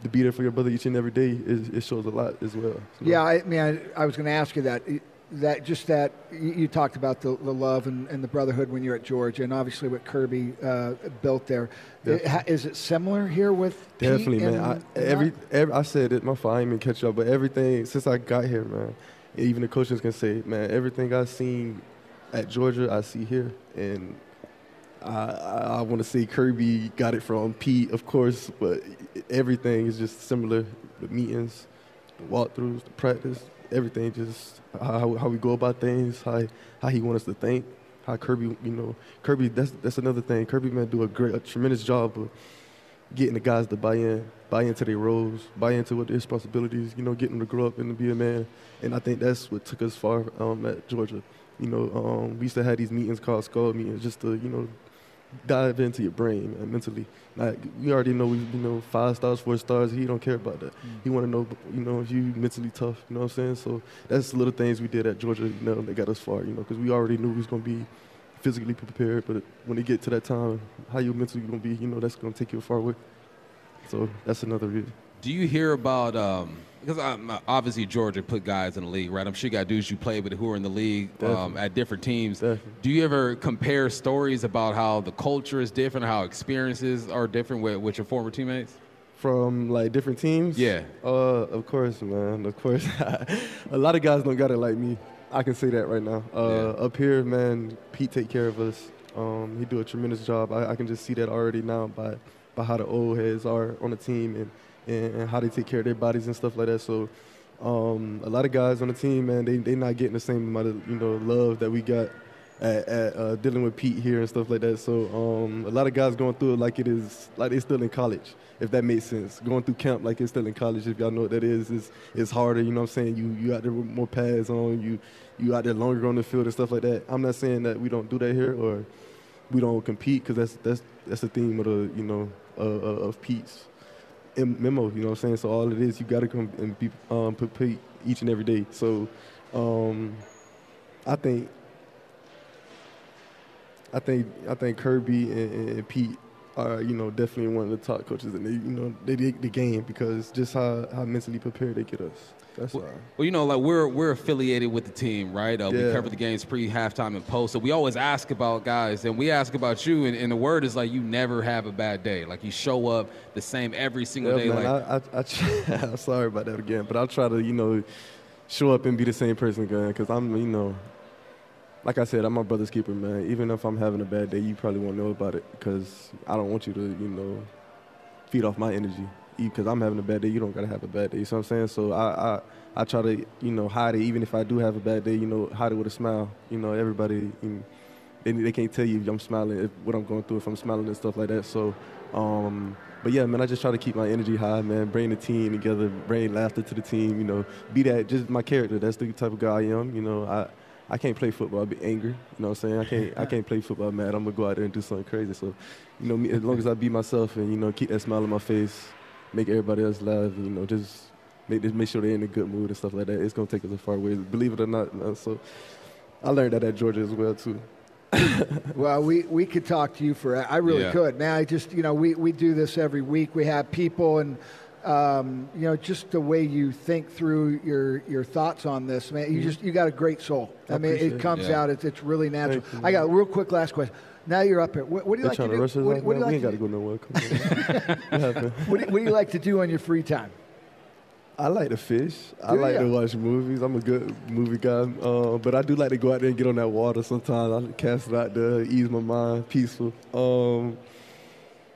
to be there for your brother each and every day, it, it shows a lot as well. So, Yeah, I mean, I, I was going to ask you that. That just that you, talked about the, the love and, and the brotherhood when you're at Georgia, and obviously what Kirby uh, built there. It- Is it similar here with Pete Definitely, man. and- I, every, every I said it. My fault. I didn't even catch up, but everything since I got here, man. Even the coaches can say, man, everything I've seen at Georgia, I see here, and I, I, I want to say Kirby got it from Pete, of course, but everything is just similar. The meetings, the walkthroughs, the practice, everything. Just how, how we go about things, how how he wants us to think, how Kirby, you know, Kirby. That's that's another thing. Kirby man do a great, a tremendous job of getting the guys to buy in, buy into their roles, buy into what their responsibilities, you know, getting them to grow up and to be a man. And I think that's what took us far um, at Georgia. You know, um, we used to have these meetings called skull meetings just to, you know, dive into your brain man, mentally. Like we already know we, you know, five stars, four stars. He don't care about that. He want to know, you know, if you mentally tough. You know what I'm saying? So that's the little things we did at Georgia. You know, that got us far. You know, because we already knew we was gonna be physically prepared, but when they get to that time, how you mentally gonna be, you know, that's gonna take you far way. So that's another reason. Do you hear about um, because um, obviously Georgia put guys in the league, right? I'm sure you got dudes you played with who are in the league um, at different teams. Definitely. Do you ever compare stories about how the culture is different, how experiences are different with, with your former teammates? From like different teams? Yeah. Uh, of course, man. Of course. a lot of guys don't got it like me. I can say that right now. Uh, Yeah. Up here, man, Pete take care of us. Um, he do a tremendous job. I, I can just see that already now by by how the old heads are on the team and, and, and how they take care of their bodies and stuff like that. So um, a lot of guys on the team, man, they they not getting the same amount of you know love that we got at, at uh, dealing with Pete here and stuff like that. So um, a lot of guys going through it like it is like they still in college, if that makes sense. Going through camp like it's still in college, if y'all know what that is, is it's harder. You know what I'm saying? You you out there with more pads on, you you out there longer on the field and stuff like that. I'm not saying that we don't do that here or we don't compete because that's that's that's the theme of the you know uh, of Pete's memo. You know what I'm saying? So all it is, you got to come and be um, compete each and every day. So um, I think I think I think Kirby and, and- and Pete are you know definitely one of the top coaches in the you know they the game because just how how mentally prepared they get us. That's well, all. Well, you know, like we're we're affiliated with the team, right? Uh, We cover the games pre, halftime, and post. So we always ask about guys, and we ask about you. And, and the word is like you never have a bad day. Like you show up the same every single Yeah, day. man, like I, I, I try, I'm sorry about that again, but I'll try to, you know, show up and be the same person again because I'm, you know, like I said, I'm my brother's keeper, man. Even if I'm having a bad day, you probably won't know about it because I don't want you to, you know, feed off my energy. Because I'm having a bad day, you don't gotta have a bad day. You know what I'm saying? So I, I, I try to, you know, hide it. Even if I do have a bad day, you know, hide it with a smile. You know, everybody, you know, they, they can't tell you if I'm smiling, if, what I'm going through, if I'm smiling and stuff like that. So, um, but yeah, man, I just try to keep my energy high, man. Bring the team together, bring laughter to the team. You know, be that just my character. That's the type of guy I am. You know, I. I can't play football. I'll be angry. You know what I'm saying? I can't. I can't play football, mad. I'm gonna go out there and do something crazy. So, you know, me, as long as I be myself and you know keep that smile on my face, make everybody else laugh. You know, just make just make sure they're in a good mood and stuff like that. It's gonna take us a far way. Believe it or not. Man. So, I learned that at Georgia as well too. Well, we, we could talk to you for I really Yeah. could. Man, I just you know we, we do this every week. We have people and um, you know just the way you think through your your thoughts on this, man. You just you got a great soul. I, I mean, it it. comes Yeah. out. It's it's really natural. You, I got a real quick last question. Now you're up here. What, what do you They're like to do? us what, what do you like we ain't to got to do? go nowhere. On. what do, what do you like to do on your free time? I like to fish. I like ya? to watch movies. I'm a good movie guy. Uh, but I do like to go out there and get on that water sometimes. I cast it out there, ease my mind, peaceful. Um,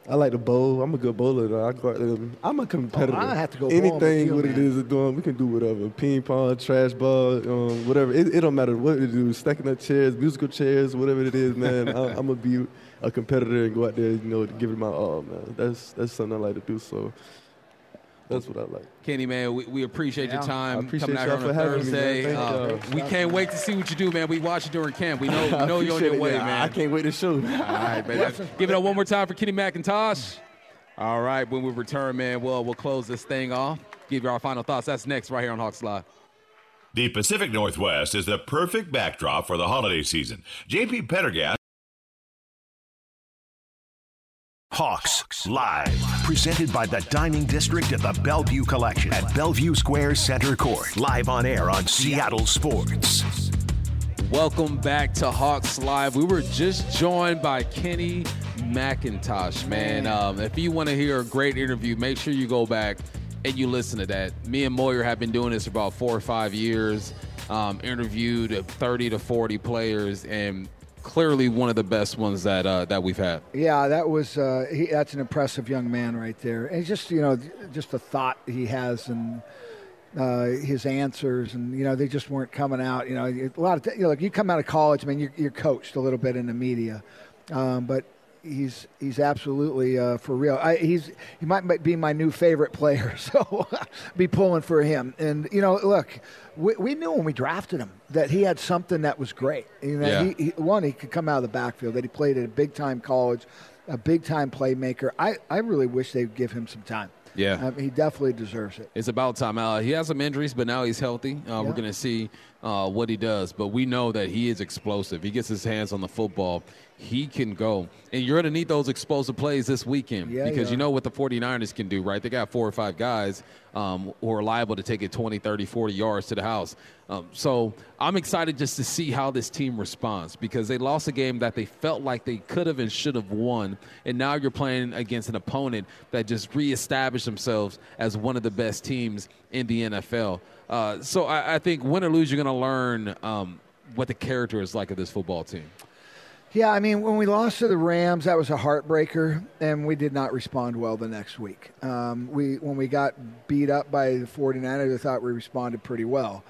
I like to bowl. I'm a good bowler. Though. I go out there. I'm a competitor. I don't have to go Anything you, what it is doing, we can do whatever. Ping pong, trash ball, um, whatever. It, it don't matter what it do. Stacking up chairs, musical chairs, whatever it is, man. I, I'm gonna be a competitor and go out there, you know, give it my all, man. That's that's something I like to do. So that's what I like. Kenny, man, we, we appreciate your time appreciate coming out here on a having me. Thursday. Uh, we can't wait to see what you do, man. We watch you during camp. We know, we know you're on your it, way, yeah. man. I can't wait to show. All right, man. Give it up one more time for Kenny McIntosh. All right, when we return, man, well, we'll close this thing off. Give you our final thoughts. That's next right here on Hawks Live. The Pacific Northwest is the perfect backdrop for the holiday season. JP Pendergast. Hawks Live, presented by the Dining District at the Bellevue Collection at Bellevue Square Center Court. Live on air on Seattle Sports. Welcome back to Hawks Live. We were just joined by Kenny McIntosh, man. Um, if you want to hear a great interview, make sure you go back and you listen to that. Me and Moyer have been doing this for about four or five years. Um, interviewed 30 to 40 players, and clearly one of the best ones that uh, that we've had. Yeah, that was uh, he, that's an impressive young man right there, and just you know, just the thought he has and uh, his answers, and you know, they just weren't coming out. You know, a lot of you know, like you come out of college, I mean, you're, you're coached a little bit in the media, um, but he's he's absolutely uh, for real. I, he's he might be my new favorite player, so be pulling for him. And you know, look, we, we knew when we drafted him that he had something that was great. You know, Yeah. he, he, one he could come out of the backfield, that he played at a big time college, a big time playmaker. I, I really wish they'd give him some time. Yeah. Um, he definitely deserves it. It's about time. Uh, he has some injuries, but now he's healthy. Uh, We're going to see uh, what he does. But we know that he is explosive. He gets his hands on the football. He can go. And you're going to need those explosive plays this weekend Yeah, because you you know what the 49ers can do, right? They got four or five guys um, who are liable to take it 20, 30, 40 yards to the house. Um, so I'm excited just to see how this team responds because they lost a game that they felt like they could have and should have won. And now you're playing against an opponent that just reestablished themselves as one of the best teams in the NFL. Uh, so I, I think win or lose, you're going to learn um, what the character is like of this football team. Yeah, I mean, when we lost to the Rams, that was a heartbreaker, and we did not respond well the next week. Um, we when we got beat up by the 49ers, I thought we responded pretty well.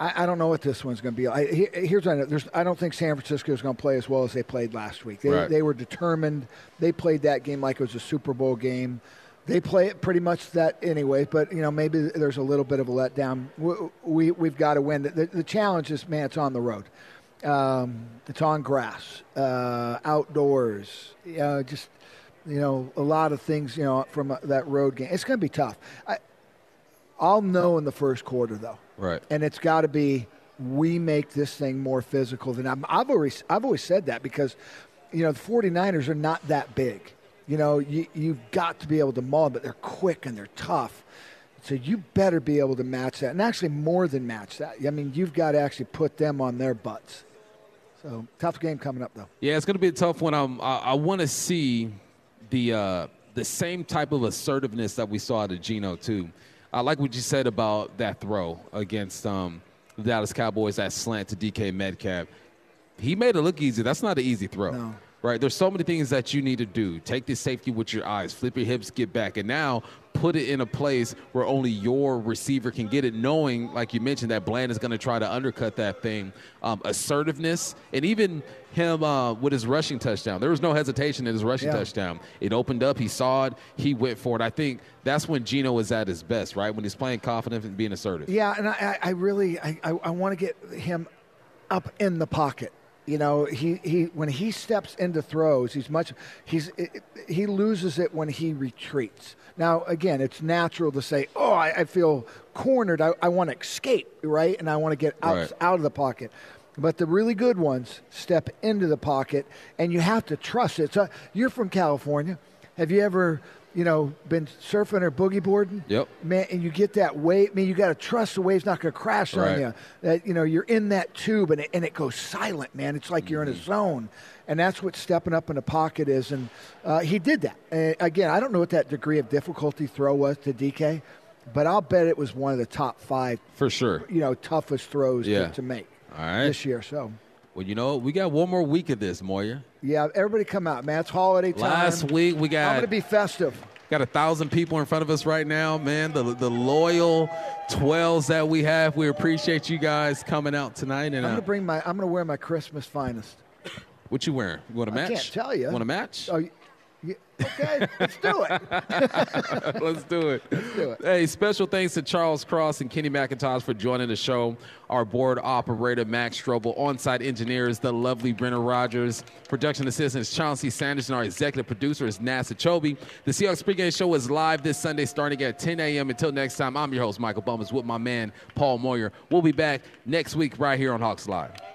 I, I don't know what this one's going to be. I, here's what I know. There's, I don't think San Francisco is going to play as well as they played last week. They, Right. they were determined. They played that game like it was a Super Bowl game. They play it pretty much that anyway, but you know maybe there's a little bit of a letdown. We, we we've got to win. The, the challenge is, man, it's on the road. Um, it's on grass, uh, outdoors. You know, just you know, a lot of things. You know, from uh, that road game, it's going to be tough. I, I'll know in the first quarter though, Right. and it's got to be we make this thing more physical than I'm, I've always I've always said that because you know the 49ers are not that big. You know, you, you've got to be able to maul but they're quick and they're tough. So you better be able to match that, and actually more than match that. I mean, you've got to actually put them on their butts. So tough game coming up, though. Yeah, it's going to be a tough one. Um, I, I want to see the uh, the same type of assertiveness that we saw out of Geno too. I like what you said about that throw against um, the Dallas Cowboys, that slant to DK Metcalf. He made it look easy. That's not an easy throw. No. Right? There's so many things that you need to do. Take the safety with your eyes, flip your hips, get back. And now put it in a place where only your receiver can get it, knowing, like you mentioned, that Bland is going to try to undercut that thing. Um, assertiveness, and even him uh, with his rushing touchdown. There was no hesitation in his rushing Yeah. touchdown. It opened up, he saw it, he went for it. I think that's when Geno is at his best, right? When he's playing confident and being assertive. Yeah, and I, I really I, I, I want to get him up in the pocket. You know, he, he when he steps into throws, he's much he's he loses it when he retreats. Now, again, it's natural to say, "Oh, I, I feel cornered. I, I want to escape, right? And I want to get out Right. out of the pocket." But the really good ones step into the pocket, and you have to trust it. So you're from California. Have you ever, you know, been surfing or boogie boarding? Yep. Man, and you get that wave. I mean, you got to trust the wave's not going to crash Right. on you. That you know you're in that tube, and it, and it goes silent, man. It's like you're in a Mm-hmm. zone, and that's what stepping up in the pocket is. And uh, he did that. Uh, again, I don't know what that degree of difficulty throw was to DK, but I'll bet it was one of the top five, For sure. you know, toughest throws Yeah. to, to make All right. this year. So. Well, you know, we got one more week of this, Moyer. Yeah, everybody come out, man. It's holiday time. Last week we got. I'm to be festive. Got a thousand people in front of us right now, man. The the loyal twelves that we have. We appreciate you guys coming out tonight. And I'm uh, going to bring my. I'm to wear my Christmas finest. what you wearing? You want to I match? can't tell you. Want to match? Oh, okay, let's do it. Let's do it. do it. Hey, special thanks to Charles Cross and Kenny McIntosh for joining the show. Our board operator, Max Strobel. On-site engineers, the lovely Brenner Rogers. Production assistants, Chauncey Sanders. And our executive producer is Nasa Chobe. The Seahawks pregame show is live this Sunday starting at 10 a.m. Until next time, I'm your host, Michael Bumpus, with my man, Paul Moyer. We'll be back next week right here on Hawks Live.